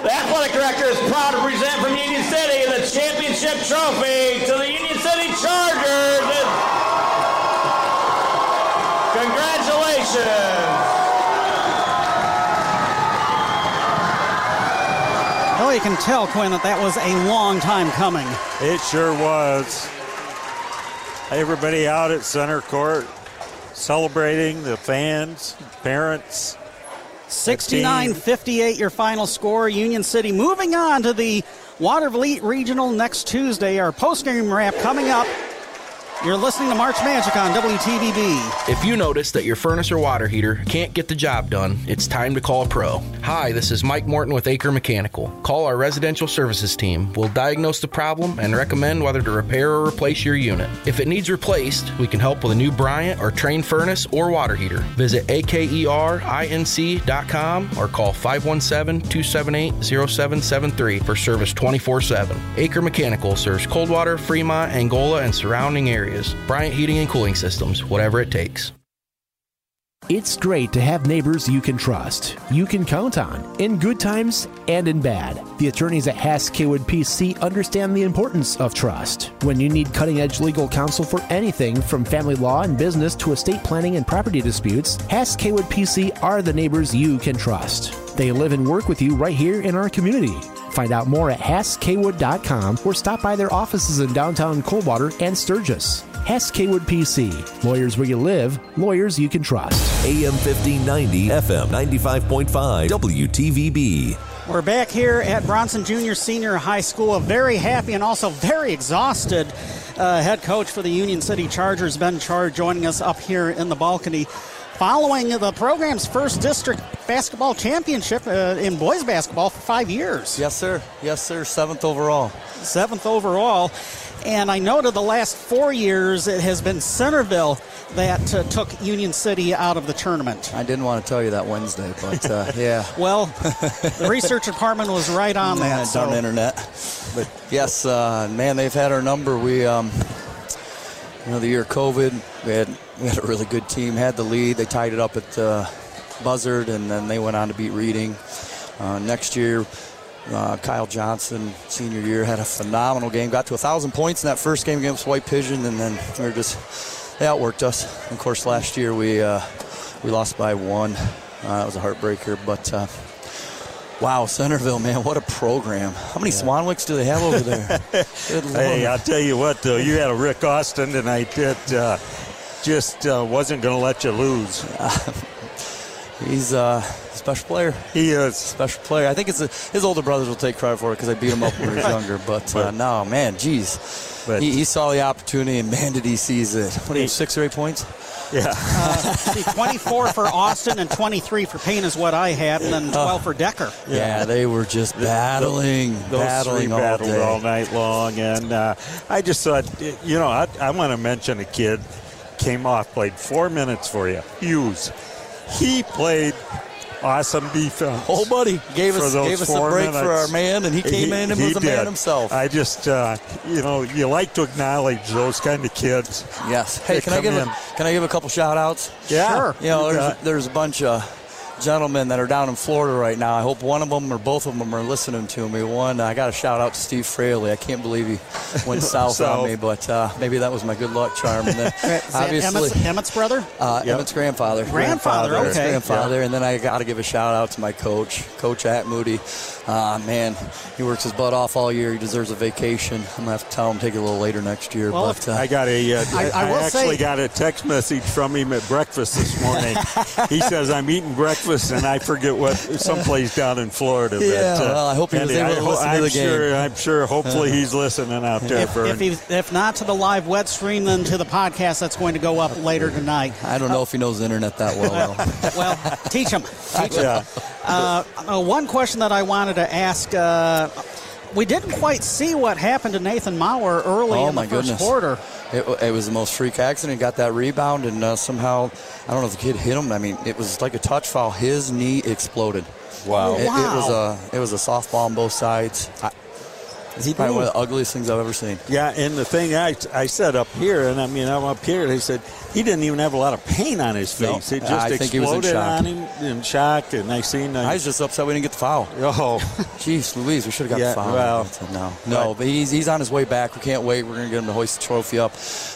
The athletic director is proud to present from Union City the championship trophy to the Union City Chargers. Congratulations. Well, you can tell, Quinn, that that was a long time coming. It sure was. Everybody out at center court celebrating, the fans, parents. 69 58 your final score. Union City moving on to the Watervliet Regional next Tuesday. Our post-game wrap coming up. You're listening to March Magic on WTVB. If you notice that your furnace or water heater can't get the job done, it's time to call a pro. Hi, this is Mike Morton with Acre Mechanical. Call our residential services team. We'll diagnose the problem and recommend whether to repair or replace your unit. If it needs replaced, we can help with a new Bryant or Trane furnace or water heater. Visit akerinc.com or call 517-278-0773 for service 24-7. Acre Mechanical serves Coldwater, Fremont, Angola, and surrounding areas. Bryant Heating and Cooling Systems, whatever it takes. It's great to have neighbors you can trust, you can count on, in good times and in bad. The attorneys at Hass Kaywood PC understand the importance of trust. When you need cutting edge legal counsel for anything from family law and business to estate planning and property disputes, Hass Kaywood PC are the neighbors you can trust. They live and work with you right here in our community. Find out more at HassKaywood.com or stop by their offices in downtown Coldwater and Sturgis. Hass Kaywood PC. Lawyers where you live, lawyers you can trust. AM 1590, FM 95.5, WTVB. We're back here at Bronson Junior Senior High School. A very happy and also very exhausted uh, head coach for the Union City Chargers, Ben Chard, joining us up here in the balcony. Following the program's first district basketball championship uh, in boys basketball for five years. Yes, sir. Yes, sir. Seventh overall. Seventh overall. And I noted the last four years it has been Centreville that uh, took Union City out of the tournament. I didn't want to tell you that Wednesday, but uh, yeah. well, the research department was right on yeah, that. So. Darn internet. But yes, uh, man, they've had our number. We, um, you know, the year COVID, we had we had a really good team. Had the lead. They tied it up at uh, Buzzard, and then they went on to beat Reading. Uh, next year, uh, Kyle Johnson, senior year, had a phenomenal game. Got to a thousand points in that first game against White Pigeon, and then we were just they outworked us. Of course, last year we uh, we lost by one. Uh, that was a heartbreaker, but. Uh, Wow, Centreville, man, what a program. How many Swanwicks do they have over there? Good Hey, I'll tell you what, though, you had a Rick Austin tonight that uh, just uh, wasn't going to let you lose. He's uh, a special player. He is. Special player. I think it's a, his older brothers will take credit for it because I beat him up when he was younger. But, uh, no, man, geez. he, he saw the opportunity and man, did he seize it. What do you, six or eight points? Yeah. Uh, see, 24 for Austin and 23 for Payne is what I had, and then 12 for Decker. Yeah, they were just battling, Those battling three all battled day. all night long, and uh, I just thought, you know, I, I want to mention a kid came off, played four minutes for you, Hughes. He played awesome defense. Oh, buddy, gave for us those gave us a four break for our man, and he came in and was a man himself. I just, uh, you know, you like to acknowledge those kind of kids. Yes. Hey, can I come give in. a, can I give a couple shout outs? Yeah. Sure. You know, You there's, there's a bunch of gentlemen that are down in Florida right now. I hope one of them or both of them are listening to me. One, I got a shout out to Steve Fraley. I can't believe he went south South. on me, but uh, maybe that was my good luck charm. And then obviously. Emmett's, Emmett's brother? Uh, Emmett's grandfather. Grandfather, Emmett's okay. grandfather. And then I got to give a shout out to my coach, Coach at Moody. Uh, man, he works his butt off all year. He deserves a vacation. I'm going to have to tell him to take it a little later next year. Well, but uh, I got a. Uh, I- I, I actually say- got a text message from him at breakfast this morning. he says I'm eating breakfast and I forget what someplace down in Florida. but, Yeah, uh, well, I hope he was able I to listen to I'm the game. Sure, I'm sure. Hopefully he's listening out there. If, if, he, if not to the live web stream, then to the podcast that's going to go up later tonight. I don't know if he knows the internet that well. though. well, teach him. Teach him. Yeah. Uh, uh, one question that I wanted to ask. Uh, we didn't quite see what happened to Nathan Maurer early oh in my the first goodness. quarter. It, it was the most freak accident. Got that rebound and uh, somehow I don't know if the kid hit him. I mean, it was like a touch foul. His knee exploded. Wow. It, it was a it was a softball on both sides. I, It's probably one of the ugliest things I've ever seen. Yeah, and the thing I, I said up here, and I mean I'm up here. They said he didn't even have a lot of pain on his No, face. it just I think he was in exploded shock. on him in shock. And I seen. Uh, I was just upset we didn't get the foul. Oh, jeez, Louise, we should have got Yeah, the foul. well, But no, no, but he's he's on his way back. We can't wait. We're gonna get him to hoist the trophy up.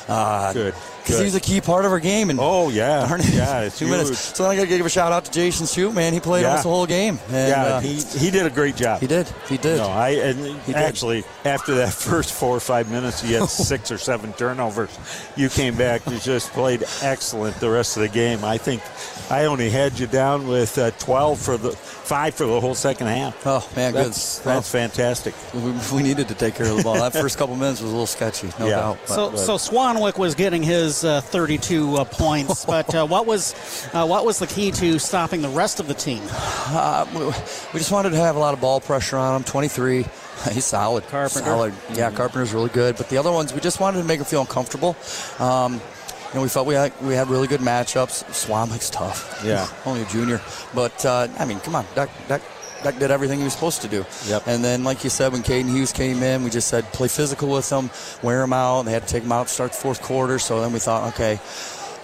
Uh, Good. Because good. he's a key part of our game. And oh yeah, darn it, yeah, it's two huge. minutes. So then I got to give a shout out to Jason Shoop, man. He played Yeah. almost the whole game. And, yeah, uh, he he did a great job. He did. He did. No, I and He did. actually after that first four or five minutes, he had six or seven turnovers. You came back, you just played excellent the rest of the game. I think I only had you down with uh, twelve for the five for the whole second half. Oh man, good. that's that's fantastic. We, we needed to take care of the ball. That first couple minutes was a little sketchy, no Yeah. doubt. but- So, so Swanwick was getting his uh, 32 uh, points, but uh, what was uh, what was the key to stopping the rest of the team? Uh, we- we just wanted to have a lot of ball pressure on him. 23. He's solid. Carpenter. Solid. Yeah, Carpenter's really good. But the other ones, we just wanted to make him feel uncomfortable. Um, you know, we felt we had, we had really good matchups. Swanwick's tough. Yeah. Only a junior. But, uh, I mean, come on. Duck, Duck, Did everything he was supposed to do. Yep. And then, like you said, when Caden Hughes came in, we just said play physical with him, wear him out. And They had to take him out to start the fourth quarter. So then we thought, okay.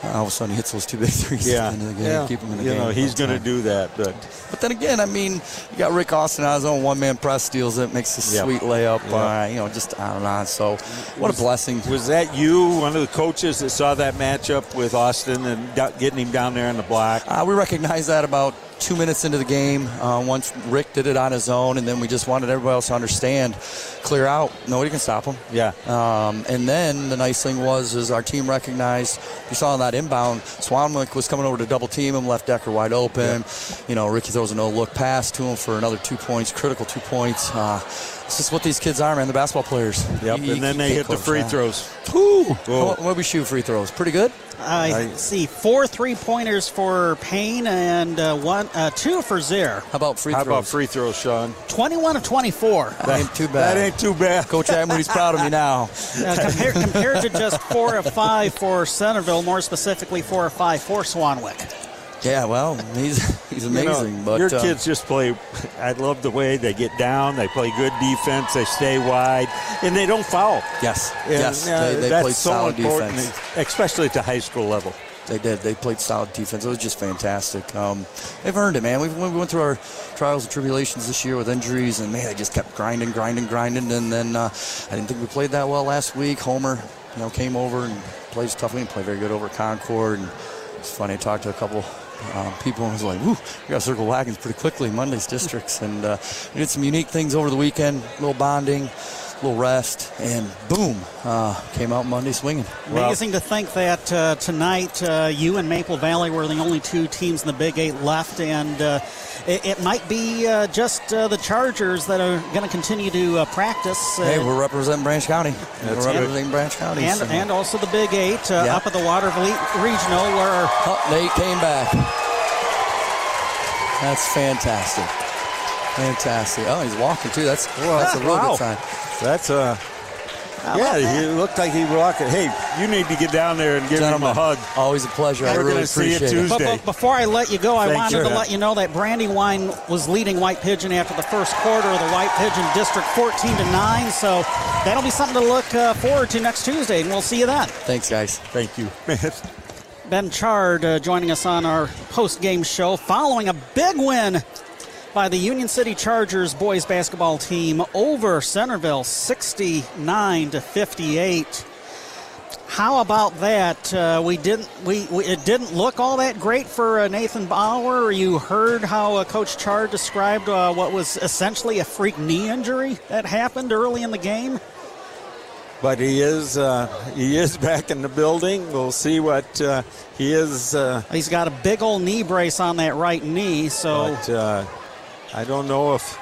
All of a sudden, he hits those two big threes Yeah, at the end of the game, yeah. keep him in the you game. know he's going uh, to do that, but but then again, I mean, you got Rick Austin on his own one man press steals it, makes a Yep. sweet layup. Yep. Uh, you know, just on and on. So, what a blessing. Was that you, one of the coaches that saw that matchup with Austin and got, getting him down there in the block? Uh, we recognized that about two minutes into the game. Uh, once Rick did it on his own, and then we just wanted everybody else to understand, clear out. Nobody can stop him. Yeah. Um, and then the nice thing was, is our team recognized. You saw on that inbound, Swanwick was coming over to double team him, left Decker wide open. You know, Ricky throws a no look pass to him for another two points, critical two points. Uh, It's just what these kids are, man. The basketball players. Yep, You- you and then they can't hit the free that. throws. Woo! What, what we shoot free throws? Pretty good. I see four three pointers for Payne and uh, one, uh, two for Zier. How about free How throws? about free throws, Sean? 21 of 24. That ain't too bad. That ain't too bad. Coach Atwoody's proud of me now. Uh, compared, compared to just four of five for Centreville, more specifically four of five for Swanwick. Yeah, well, he's he's You know, amazing. but your uh, kids just play. I love the way they get down. They play good defense. They stay wide, and they don't foul. Yes, And, yes, uh, they, they played so solid defense. especially at the high school level. They did. They played solid defense. It was just fantastic. Um, they've earned it, man. We've, we went through our trials and tribulations this year with injuries, and man, they just kept grinding, grinding, grinding. And then uh, I didn't think we played that well last week. Homer, you know, came over and played tough. We didn't play very good over Concord. And it's funny. I talked to a couple. Um, people and was like, "Woo, we got to circle wagons pretty quickly." Monday's districts, and uh, we did some unique things over the weekend. A little bonding, a little rest, and boom, uh, came out Monday swinging. Amazing to think that uh, tonight uh, you and Maple Valley were the only two teams in the Big Eight left, and uh, it, it might be uh, just uh, the Chargers that are going to continue to uh, practice. Uh, Hey, we're representing Branch County. That's we're good. representing Branch County. and, so- and also the Big Eight uh, Yeah. up at the Watervliet Regional, where Oh, Nate came back. That's fantastic. Fantastic. Oh, he's walking too. That's that's a real wow. good sign. That's uh, How yeah. He looked like he was walking. Hey, you need to get down there and give Gentlemen, him a hug. Always a pleasure. I We're really gonna see you appreciate it. But, but before I let you go, I Thank wanted you. to let you know that Brandywine was leading White Pigeon after the first quarter of the White Pigeon District 14 to 9. So that'll be something to look uh, forward to next Tuesday, and we'll see you then. Thanks, guys. Thank you. Ben Chard uh, joining us on our post game show following a big win by the Union City Chargers boys basketball team over Centreville 69 to 58. How about that? Uh, we didn't. We, we it didn't look all that great for uh, Nathan Bauer. You heard how uh, Coach Chard described uh, what was essentially a freak knee injury that happened early in the game. But he is uh, he is back in the building. We'll see what uh, he is. Uh, He's got a big old knee brace on that right knee, so but uh, I don't know if.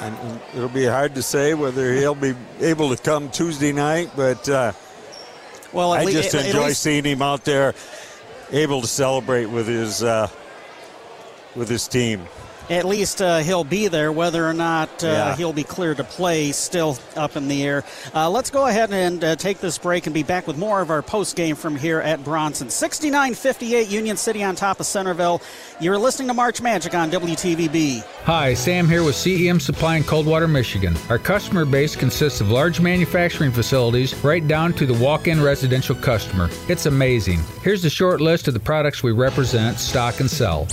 and it'll be hard to say whether he'll be able to come Tuesday night, but uh, well, I just enjoy least- seeing him out there, able to celebrate with his uh, with his team. At least uh, he'll be there. Whether or not uh, Yeah. he'll be cleared to play, still up in the air. Uh, let's go ahead and uh, take this break and be back with more of our post game from here at Bronson. 69 58 Union City on top of Centreville. You're listening to March Magic on WTVB. Hi, Sam here with CEM Supply in Coldwater, Michigan. Our customer base consists of large manufacturing facilities right down to the walk in residential customer. It's amazing. Here's a short list of the products we represent, stock, and sell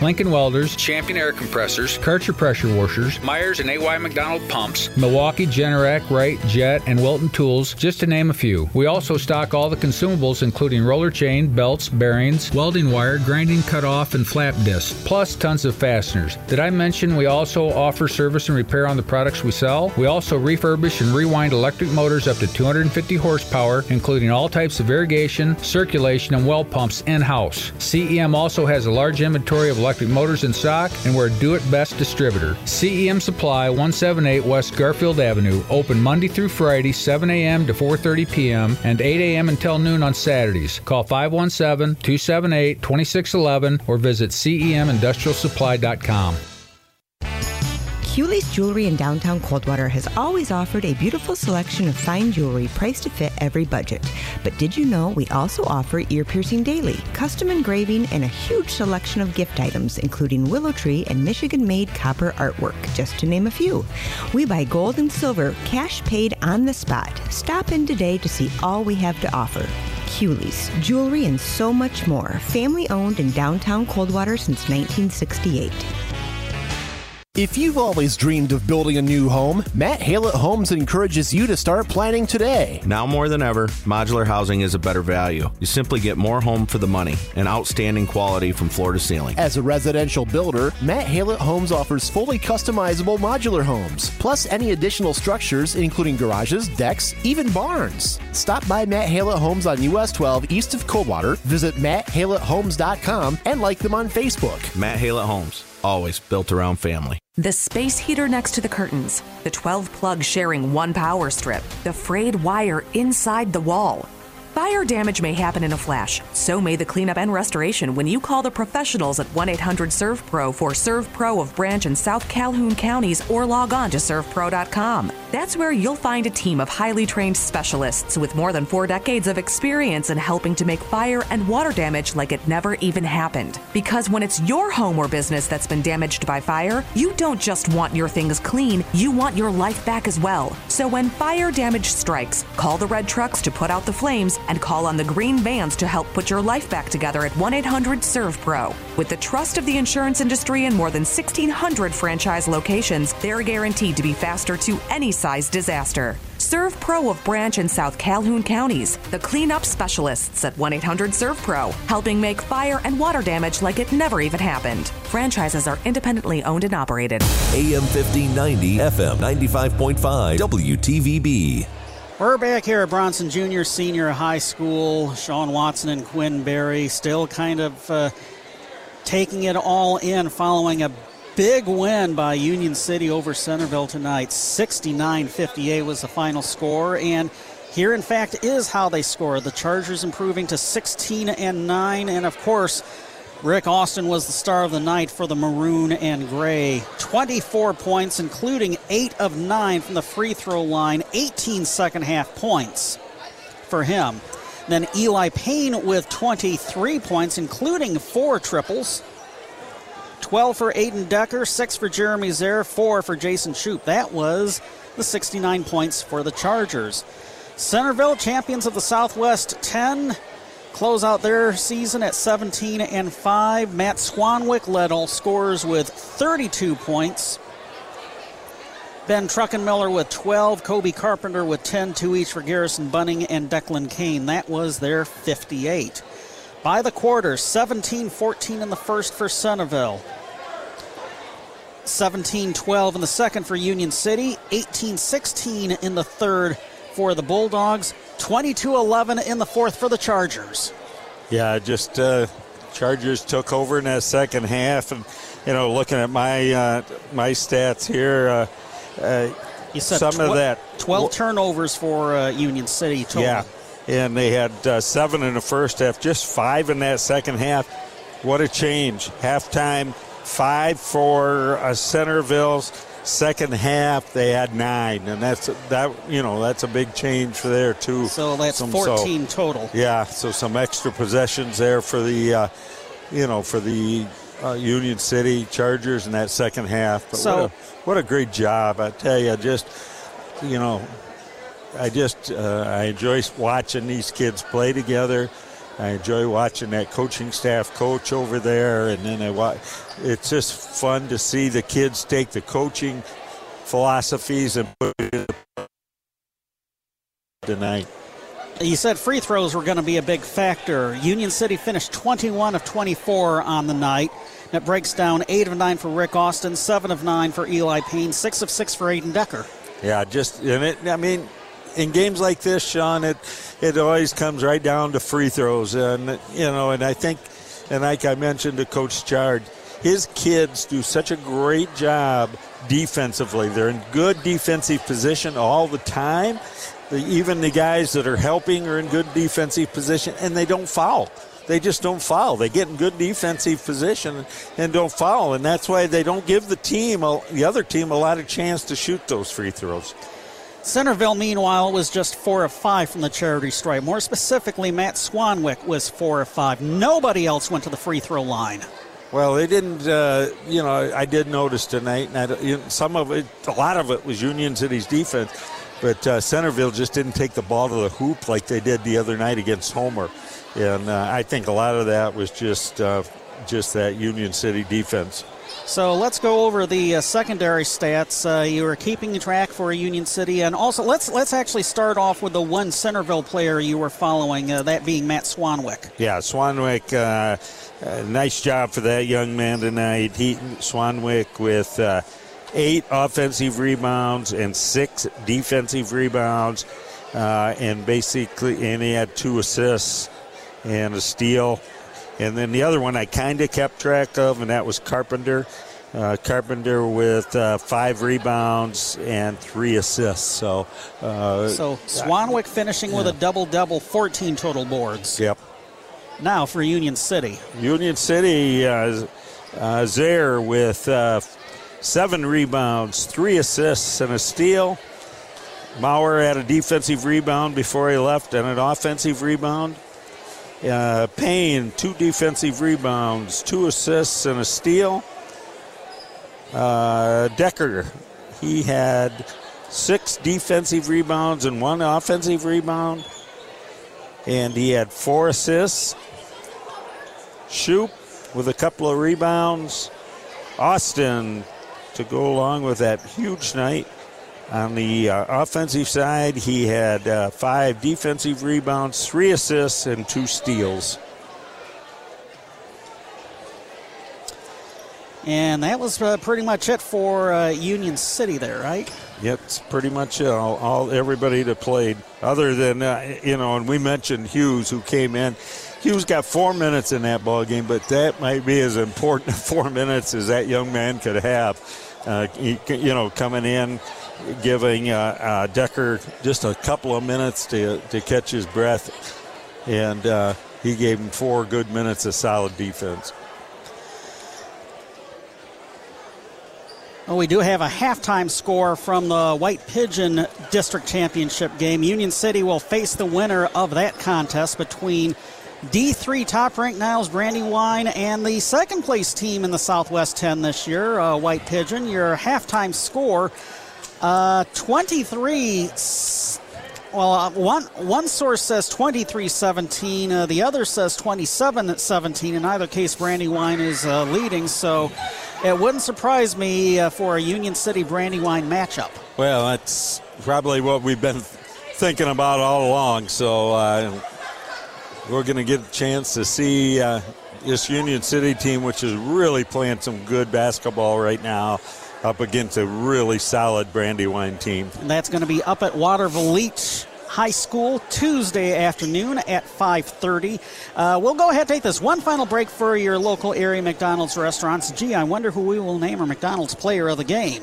Lincoln Welders, Champion Air Compressors, Karcher Pressure Washers, Myers and AY McDonald Pumps, Milwaukee, Generac, Wright, Jet, and Wilton Tools, just to name a few. We also stock all the consumables, including roller chain, belts, bearings, welding wire, grinding cutoff, and flap discs, plus tons of fasteners. Did I mention we also offer service and repair on the products we sell? We also refurbish and rewind electric motors up to 250 horsepower, including all types of irrigation, circulation, and well pumps in house. CEM also has a large inventory of electric motors in stock, and we're a do it best distributor. CEM Supply, 178 West Garfield Avenue, open Monday through Friday, 7 a.m. to 4:30 p.m. and 8 a.m. until noon on Saturdays. Call 517-278-2611 or visit cemindustrialsupply.com. Hewley's Jewelry in downtown Coldwater has always offered a beautiful selection of fine jewelry priced to fit every budget. But did you know we also offer ear piercing daily, custom engraving, and a huge selection of gift items, including willow tree and Michigan made copper artwork, just to name a few. We buy gold and silver, cash paid on the spot. Stop in today to see all we have to offer. Hewley's, jewelry, and so much more. Family owned in downtown Coldwater since 1968. If you've always dreamed of building a new home, Matt Hale at Homes encourages you to start planning today. Now more than ever, modular housing is a better value. You simply get more home for the money and outstanding quality from floor to ceiling. As a residential builder, Matt Hale at Homes offers fully customizable modular homes, plus any additional structures, including garages, decks, even barns. Stop by Matt Hale at Homes on US 12 east of Coldwater, visit matthaleathomes.com, and like them on Facebook. Matt Hale at Homes, always built around family. The space heater next to the curtains, the 12 plugs sharing one power strip, the frayed wire inside the wall. Fire damage may happen in a flash. So may the cleanup and restoration when you call the professionals at 1 800 ServPro for ServPro of Branch and South Calhoun counties or log on to servpro.com. That's where you'll find a team of highly trained specialists with more than four decades of experience in helping to make fire and water damage like it never even happened. Because when it's your home or business that's been damaged by fire, you don't just want your things clean, you want your life back as well. So when fire damage strikes, call the red trucks to put out the flames and call on the green vans to help put your life back together at 1 800 ServPro. With the trust of the insurance industry and more than 1,600 franchise locations, they're guaranteed to be faster to any size disaster. Servpro of Branch and South Calhoun counties, the cleanup specialists at 1 800 Servpro, helping make fire and water damage like it never even happened. Franchises are independently owned and operated. AM 1590, FM 95.5, WTVB. We're back here at Bronson Junior Senior High School. Sean Watson and Quinn Berry still kind of uh, taking it all in following a big win by Union City over Centreville tonight. 69 58 was the final score. And here, in fact, is how they scored. The Chargers improving to 16 and 9. And of course, Rick Austin was the star of the night for the Maroon and Gray. 24 points, including 8 of 9 from the free throw line, 18 second half points for him. Then Eli Payne with 23 points, including four triples. 12 for Aiden Decker, 6 for Jeremy Zare, 4 for Jason Shoop. That was the 69 points for the Chargers. Centreville, champions of the Southwest 10, close out their season at 17 and 5. Matt Swanwick led all scorers with 32 points. Ben Truckenmiller with 12, Kobe Carpenter with 10, two each for Garrison Bunning and Declan Kane. That was their 58. By the quarter, 17 14 in the first for Centreville. 17 12 in the second for Union City. 18 16 in the third for the Bulldogs. 22 11 in the fourth for the Chargers. Yeah, just uh, Chargers took over in that second half, and you know, looking at my uh, my stats here, uh, uh, You said some of that 12 turnovers for uh, Union City total. Yeah, and they had uh, seven in the first half, just five in that second half. What a change! Halftime, five for uh, Centreville's. Second half, they had nine, and that's that. You know, that's a big change for there too. So that's Some- 14 total. Yeah, so some extra possessions there for the, uh, you know, for the uh, Union City Chargers in that second half. But So- what, a, what a great job! I tell you, just you know, I just uh, I enjoy watching these kids play together. I enjoy watching that coaching staff coach over there, and then I watch. It's just fun to see the kids take the coaching philosophies and put it tonight. You said free throws were going to be a big factor. Union City finished 21 of 24 on the night. That breaks down 8 of 9 for Rick Austin, 7 of 9 for Eli Payne, 6 of 6 for Aiden Decker. Yeah, just and it. I mean, in games like this, Sean, it it always comes right down to free throws, and you know, and I think, and like I mentioned to Coach Chard, his kids do such a great job defensively. They're in good defensive position all the time. The, even the guys that are helping are in good defensive position, and they don't foul. They just don't foul. They get in good defensive position and don't foul, and that's why they don't give the team, the other team, a lot of chance to shoot those free throws. Centreville, meanwhile, was just 4 of 5 from the charity stripe. More specifically, Matt Swanwick was 4 of 5. Nobody else went to the free throw line. Well, they didn't. Uh, you know, I did notice tonight, and I, you know, some of it, a lot of it was Union City's defense, but uh, Centreville just didn't take the ball to the hoop like they did the other night against Homer, and uh, I think a lot of that was just uh, just that Union City defense. So let's go over the uh, secondary stats. Uh, you were keeping track for Union City, and also let's let's actually start off with the one Centreville player you were following, uh, that being Matt Swanwick. Yeah, Swanwick, uh, uh, nice job for that young man tonight. He Swanwick with uh, eight offensive rebounds and six defensive rebounds, uh, and basically, and he had two assists and a steal. And then the other one I kind of kept track of, and that was Carpenter. Uh, Carpenter with uh, five rebounds and three assists. So, uh, So Swanwick finishing with a double double, 14 total boards. Yep. Now for Union City. Union City, uh, uh, Zaire with uh, seven rebounds, three assists, and a steal. Bauer had a defensive rebound before he left and an offensive rebound. Uh, Payne, two defensive rebounds, two assists, and a steal. Uh, Decker, he had six defensive rebounds and one offensive rebound. And he had four assists. Shoop with a couple of rebounds. Austin to go along with that huge night. On the uh, offensive side, he had uh, five defensive rebounds, three assists, and two steals. And that was uh, pretty much it for uh, Union City there, right? Yep, it's pretty much it. All, all everybody that played, other than uh, you know, and we mentioned Hughes who came in. Hughes got four minutes in that ball game, but that might be as important four minutes as that young man could have. Uh, he, you know, coming in, giving uh, uh, Decker just a couple of minutes to to catch his breath, and uh, he gave him four good minutes of solid defense. Well, we do have a halftime score from the White Pigeon District Championship game. Union City will face the winner of that contest between D3 top ranked Niles Brandywine and the second place team in the Southwest 10 this year, uh, White Pigeon. Your halftime score uh, 23. Well, uh, one one source says 23-17, uh, the other says 27-17. In either case, Brandywine is uh, leading, so it wouldn't surprise me uh, for a Union City Brandywine matchup. Well, that's probably what we've been thinking about all along. So we're going to get a chance to see uh, this Union City team, which is really playing some good basketball right now, up against a really solid Brandywine team. And that's going to be up at Watervliet Leach High School Tuesday afternoon at 5:30. Uh, we'll go ahead and take this one final break for your local area McDonald's restaurants. Gee, I wonder who we will name our McDonald's player of the game.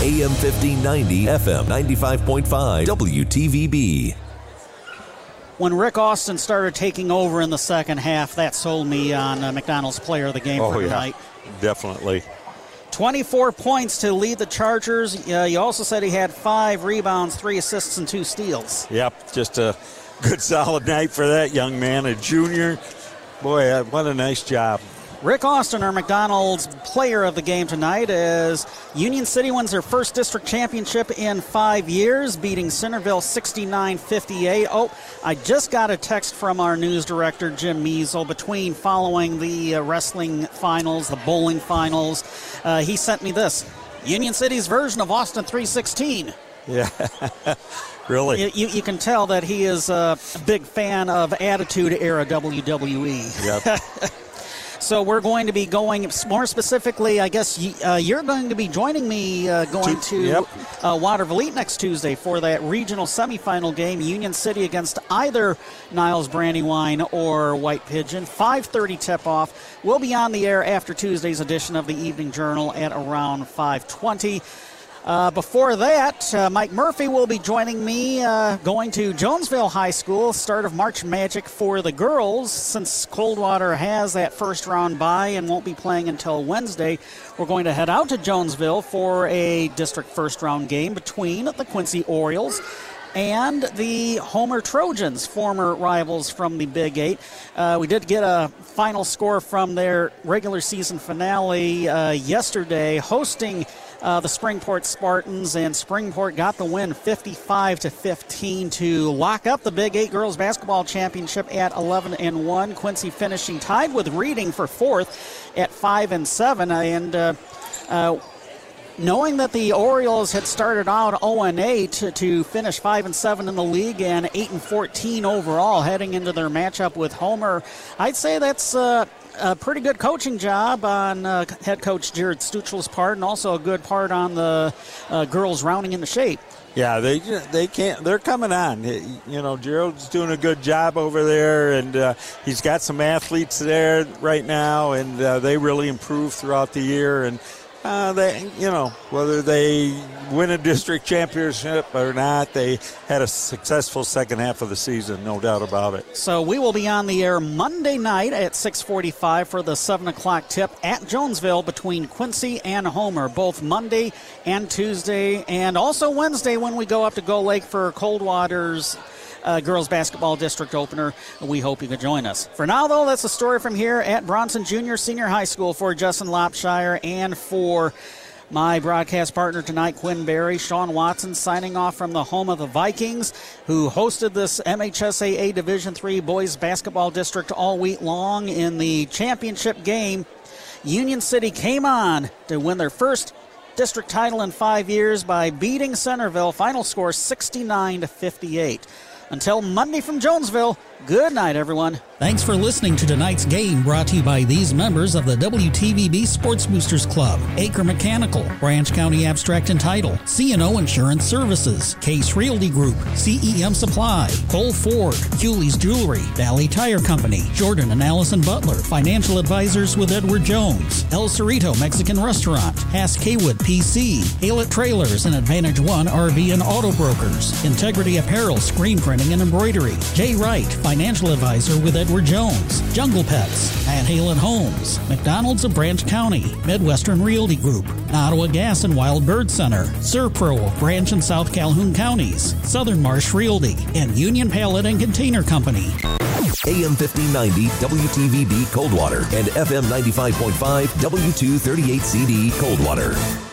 AM 1590, FM 95.5, WTVB. When Rick Austin started taking over in the second half, that sold me on uh, McDonald's player of the game Oh, for yeah. tonight. Definitely. 24 points to lead the Chargers. Uh, you also said he had five rebounds, three assists, and two steals. Yep, just a good solid night for that young man, a junior. Boy, uh, what a nice job. Rick Austin, our McDonald's player of the game tonight, as Union City wins their first district championship in five years, beating Centreville 69 58. Oh, I just got a text from our news director, Jim Measle, between following the uh, wrestling finals, the bowling finals. Uh, he sent me this Union City's version of Austin 316. Yeah, really. You, you, you can tell that he is a big fan of Attitude Era WWE. Yep. So we're going to be going more specifically. I guess uh, you're going to be joining me uh, going to yep. uh, Watervliet Elite next Tuesday for that regional semifinal game, Union City against either Niles Brandywine or White Pigeon. 5:30 tip-off. We'll be on the air after Tuesday's edition of the Evening Journal at around 5:20. Uh, before that, uh, Mike Murphy will be joining me uh, going to Jonesville High School. Start of March Magic for the girls. Since Coldwater has that first round bye and won't be playing until Wednesday, we're going to head out to Jonesville for a district first round game between the Quincy Orioles and the Homer Trojans, former rivals from the Big Eight. Uh, we did get a final score from their regular season finale uh, yesterday, hosting uh, the Springport Spartans, and Springport got the win 55 to 15 to lock up the Big Eight Girls Basketball Championship at 11 and 1. Quincy finishing tied with Reading for fourth at 5 and 7. And uh, uh, knowing that the Orioles had started out 0 and 8 to finish 5 and 7 in the league and 8 and 14 overall heading into their matchup with Homer, I'd say that's uh, a pretty good coaching job on uh, head coach Jared Stuchel's part, and also a good part on the uh, girls rounding into shape. Yeah, they they can't. They're coming on. You know, Gerald's doing a good job over there, and uh, he's got some athletes there right now, and uh, they really improve throughout the year. And uh, they, you know, whether they win a district championship or not, they had a successful second half of the season, no doubt about it. So we will be on the air Monday night at 6:45 for the seven o'clock tip at Jonesville between Quincy and Homer, both Monday and Tuesday, and also Wednesday when we go up to Gull Lake for Coldwater's uh, girls basketball district opener. We hope you can join us. For now, though, that's the story from here at Bronson Junior Senior High School for Justin Lopshire and for my broadcast partner tonight, Quinn Berry, Sean Watson, signing off from the home of the Vikings, who hosted this MHSAA Division III boys basketball district all week long in the championship game. Union City came on to win their first district title in five years by beating Centreville. Final score 69 to 58. Until Monday from Jonesville, good night, everyone. Thanks for listening to tonight's game brought to you by these members of the WTVB Sports Boosters Club Acre Mechanical, Branch County Abstract and Title, CNO Insurance Services, Case Realty Group, CEM Supply, Cole Ford, Hewley's Jewelry, Valley Tire Company, Jordan and Allison Butler, Financial Advisors with Edward Jones, El Cerrito Mexican Restaurant, Hass Kaywood PC, Halet Trailers and Advantage One RV and Auto Brokers, Integrity Apparel, Screen Printing and Embroidery, Jay Wright, Financial Advisor with Edward Jones, Jungle Pets, Van Halen Homes, McDonald's of Branch County, Midwestern Realty Group, Ottawa Gas and Wild Bird Center, Servpro of Branch and South Calhoun Counties, Southern Marsh Realty, and Union Pallet and Container Company. AM 1590 WTVB Coldwater and FM 95.5 W238CD Coldwater.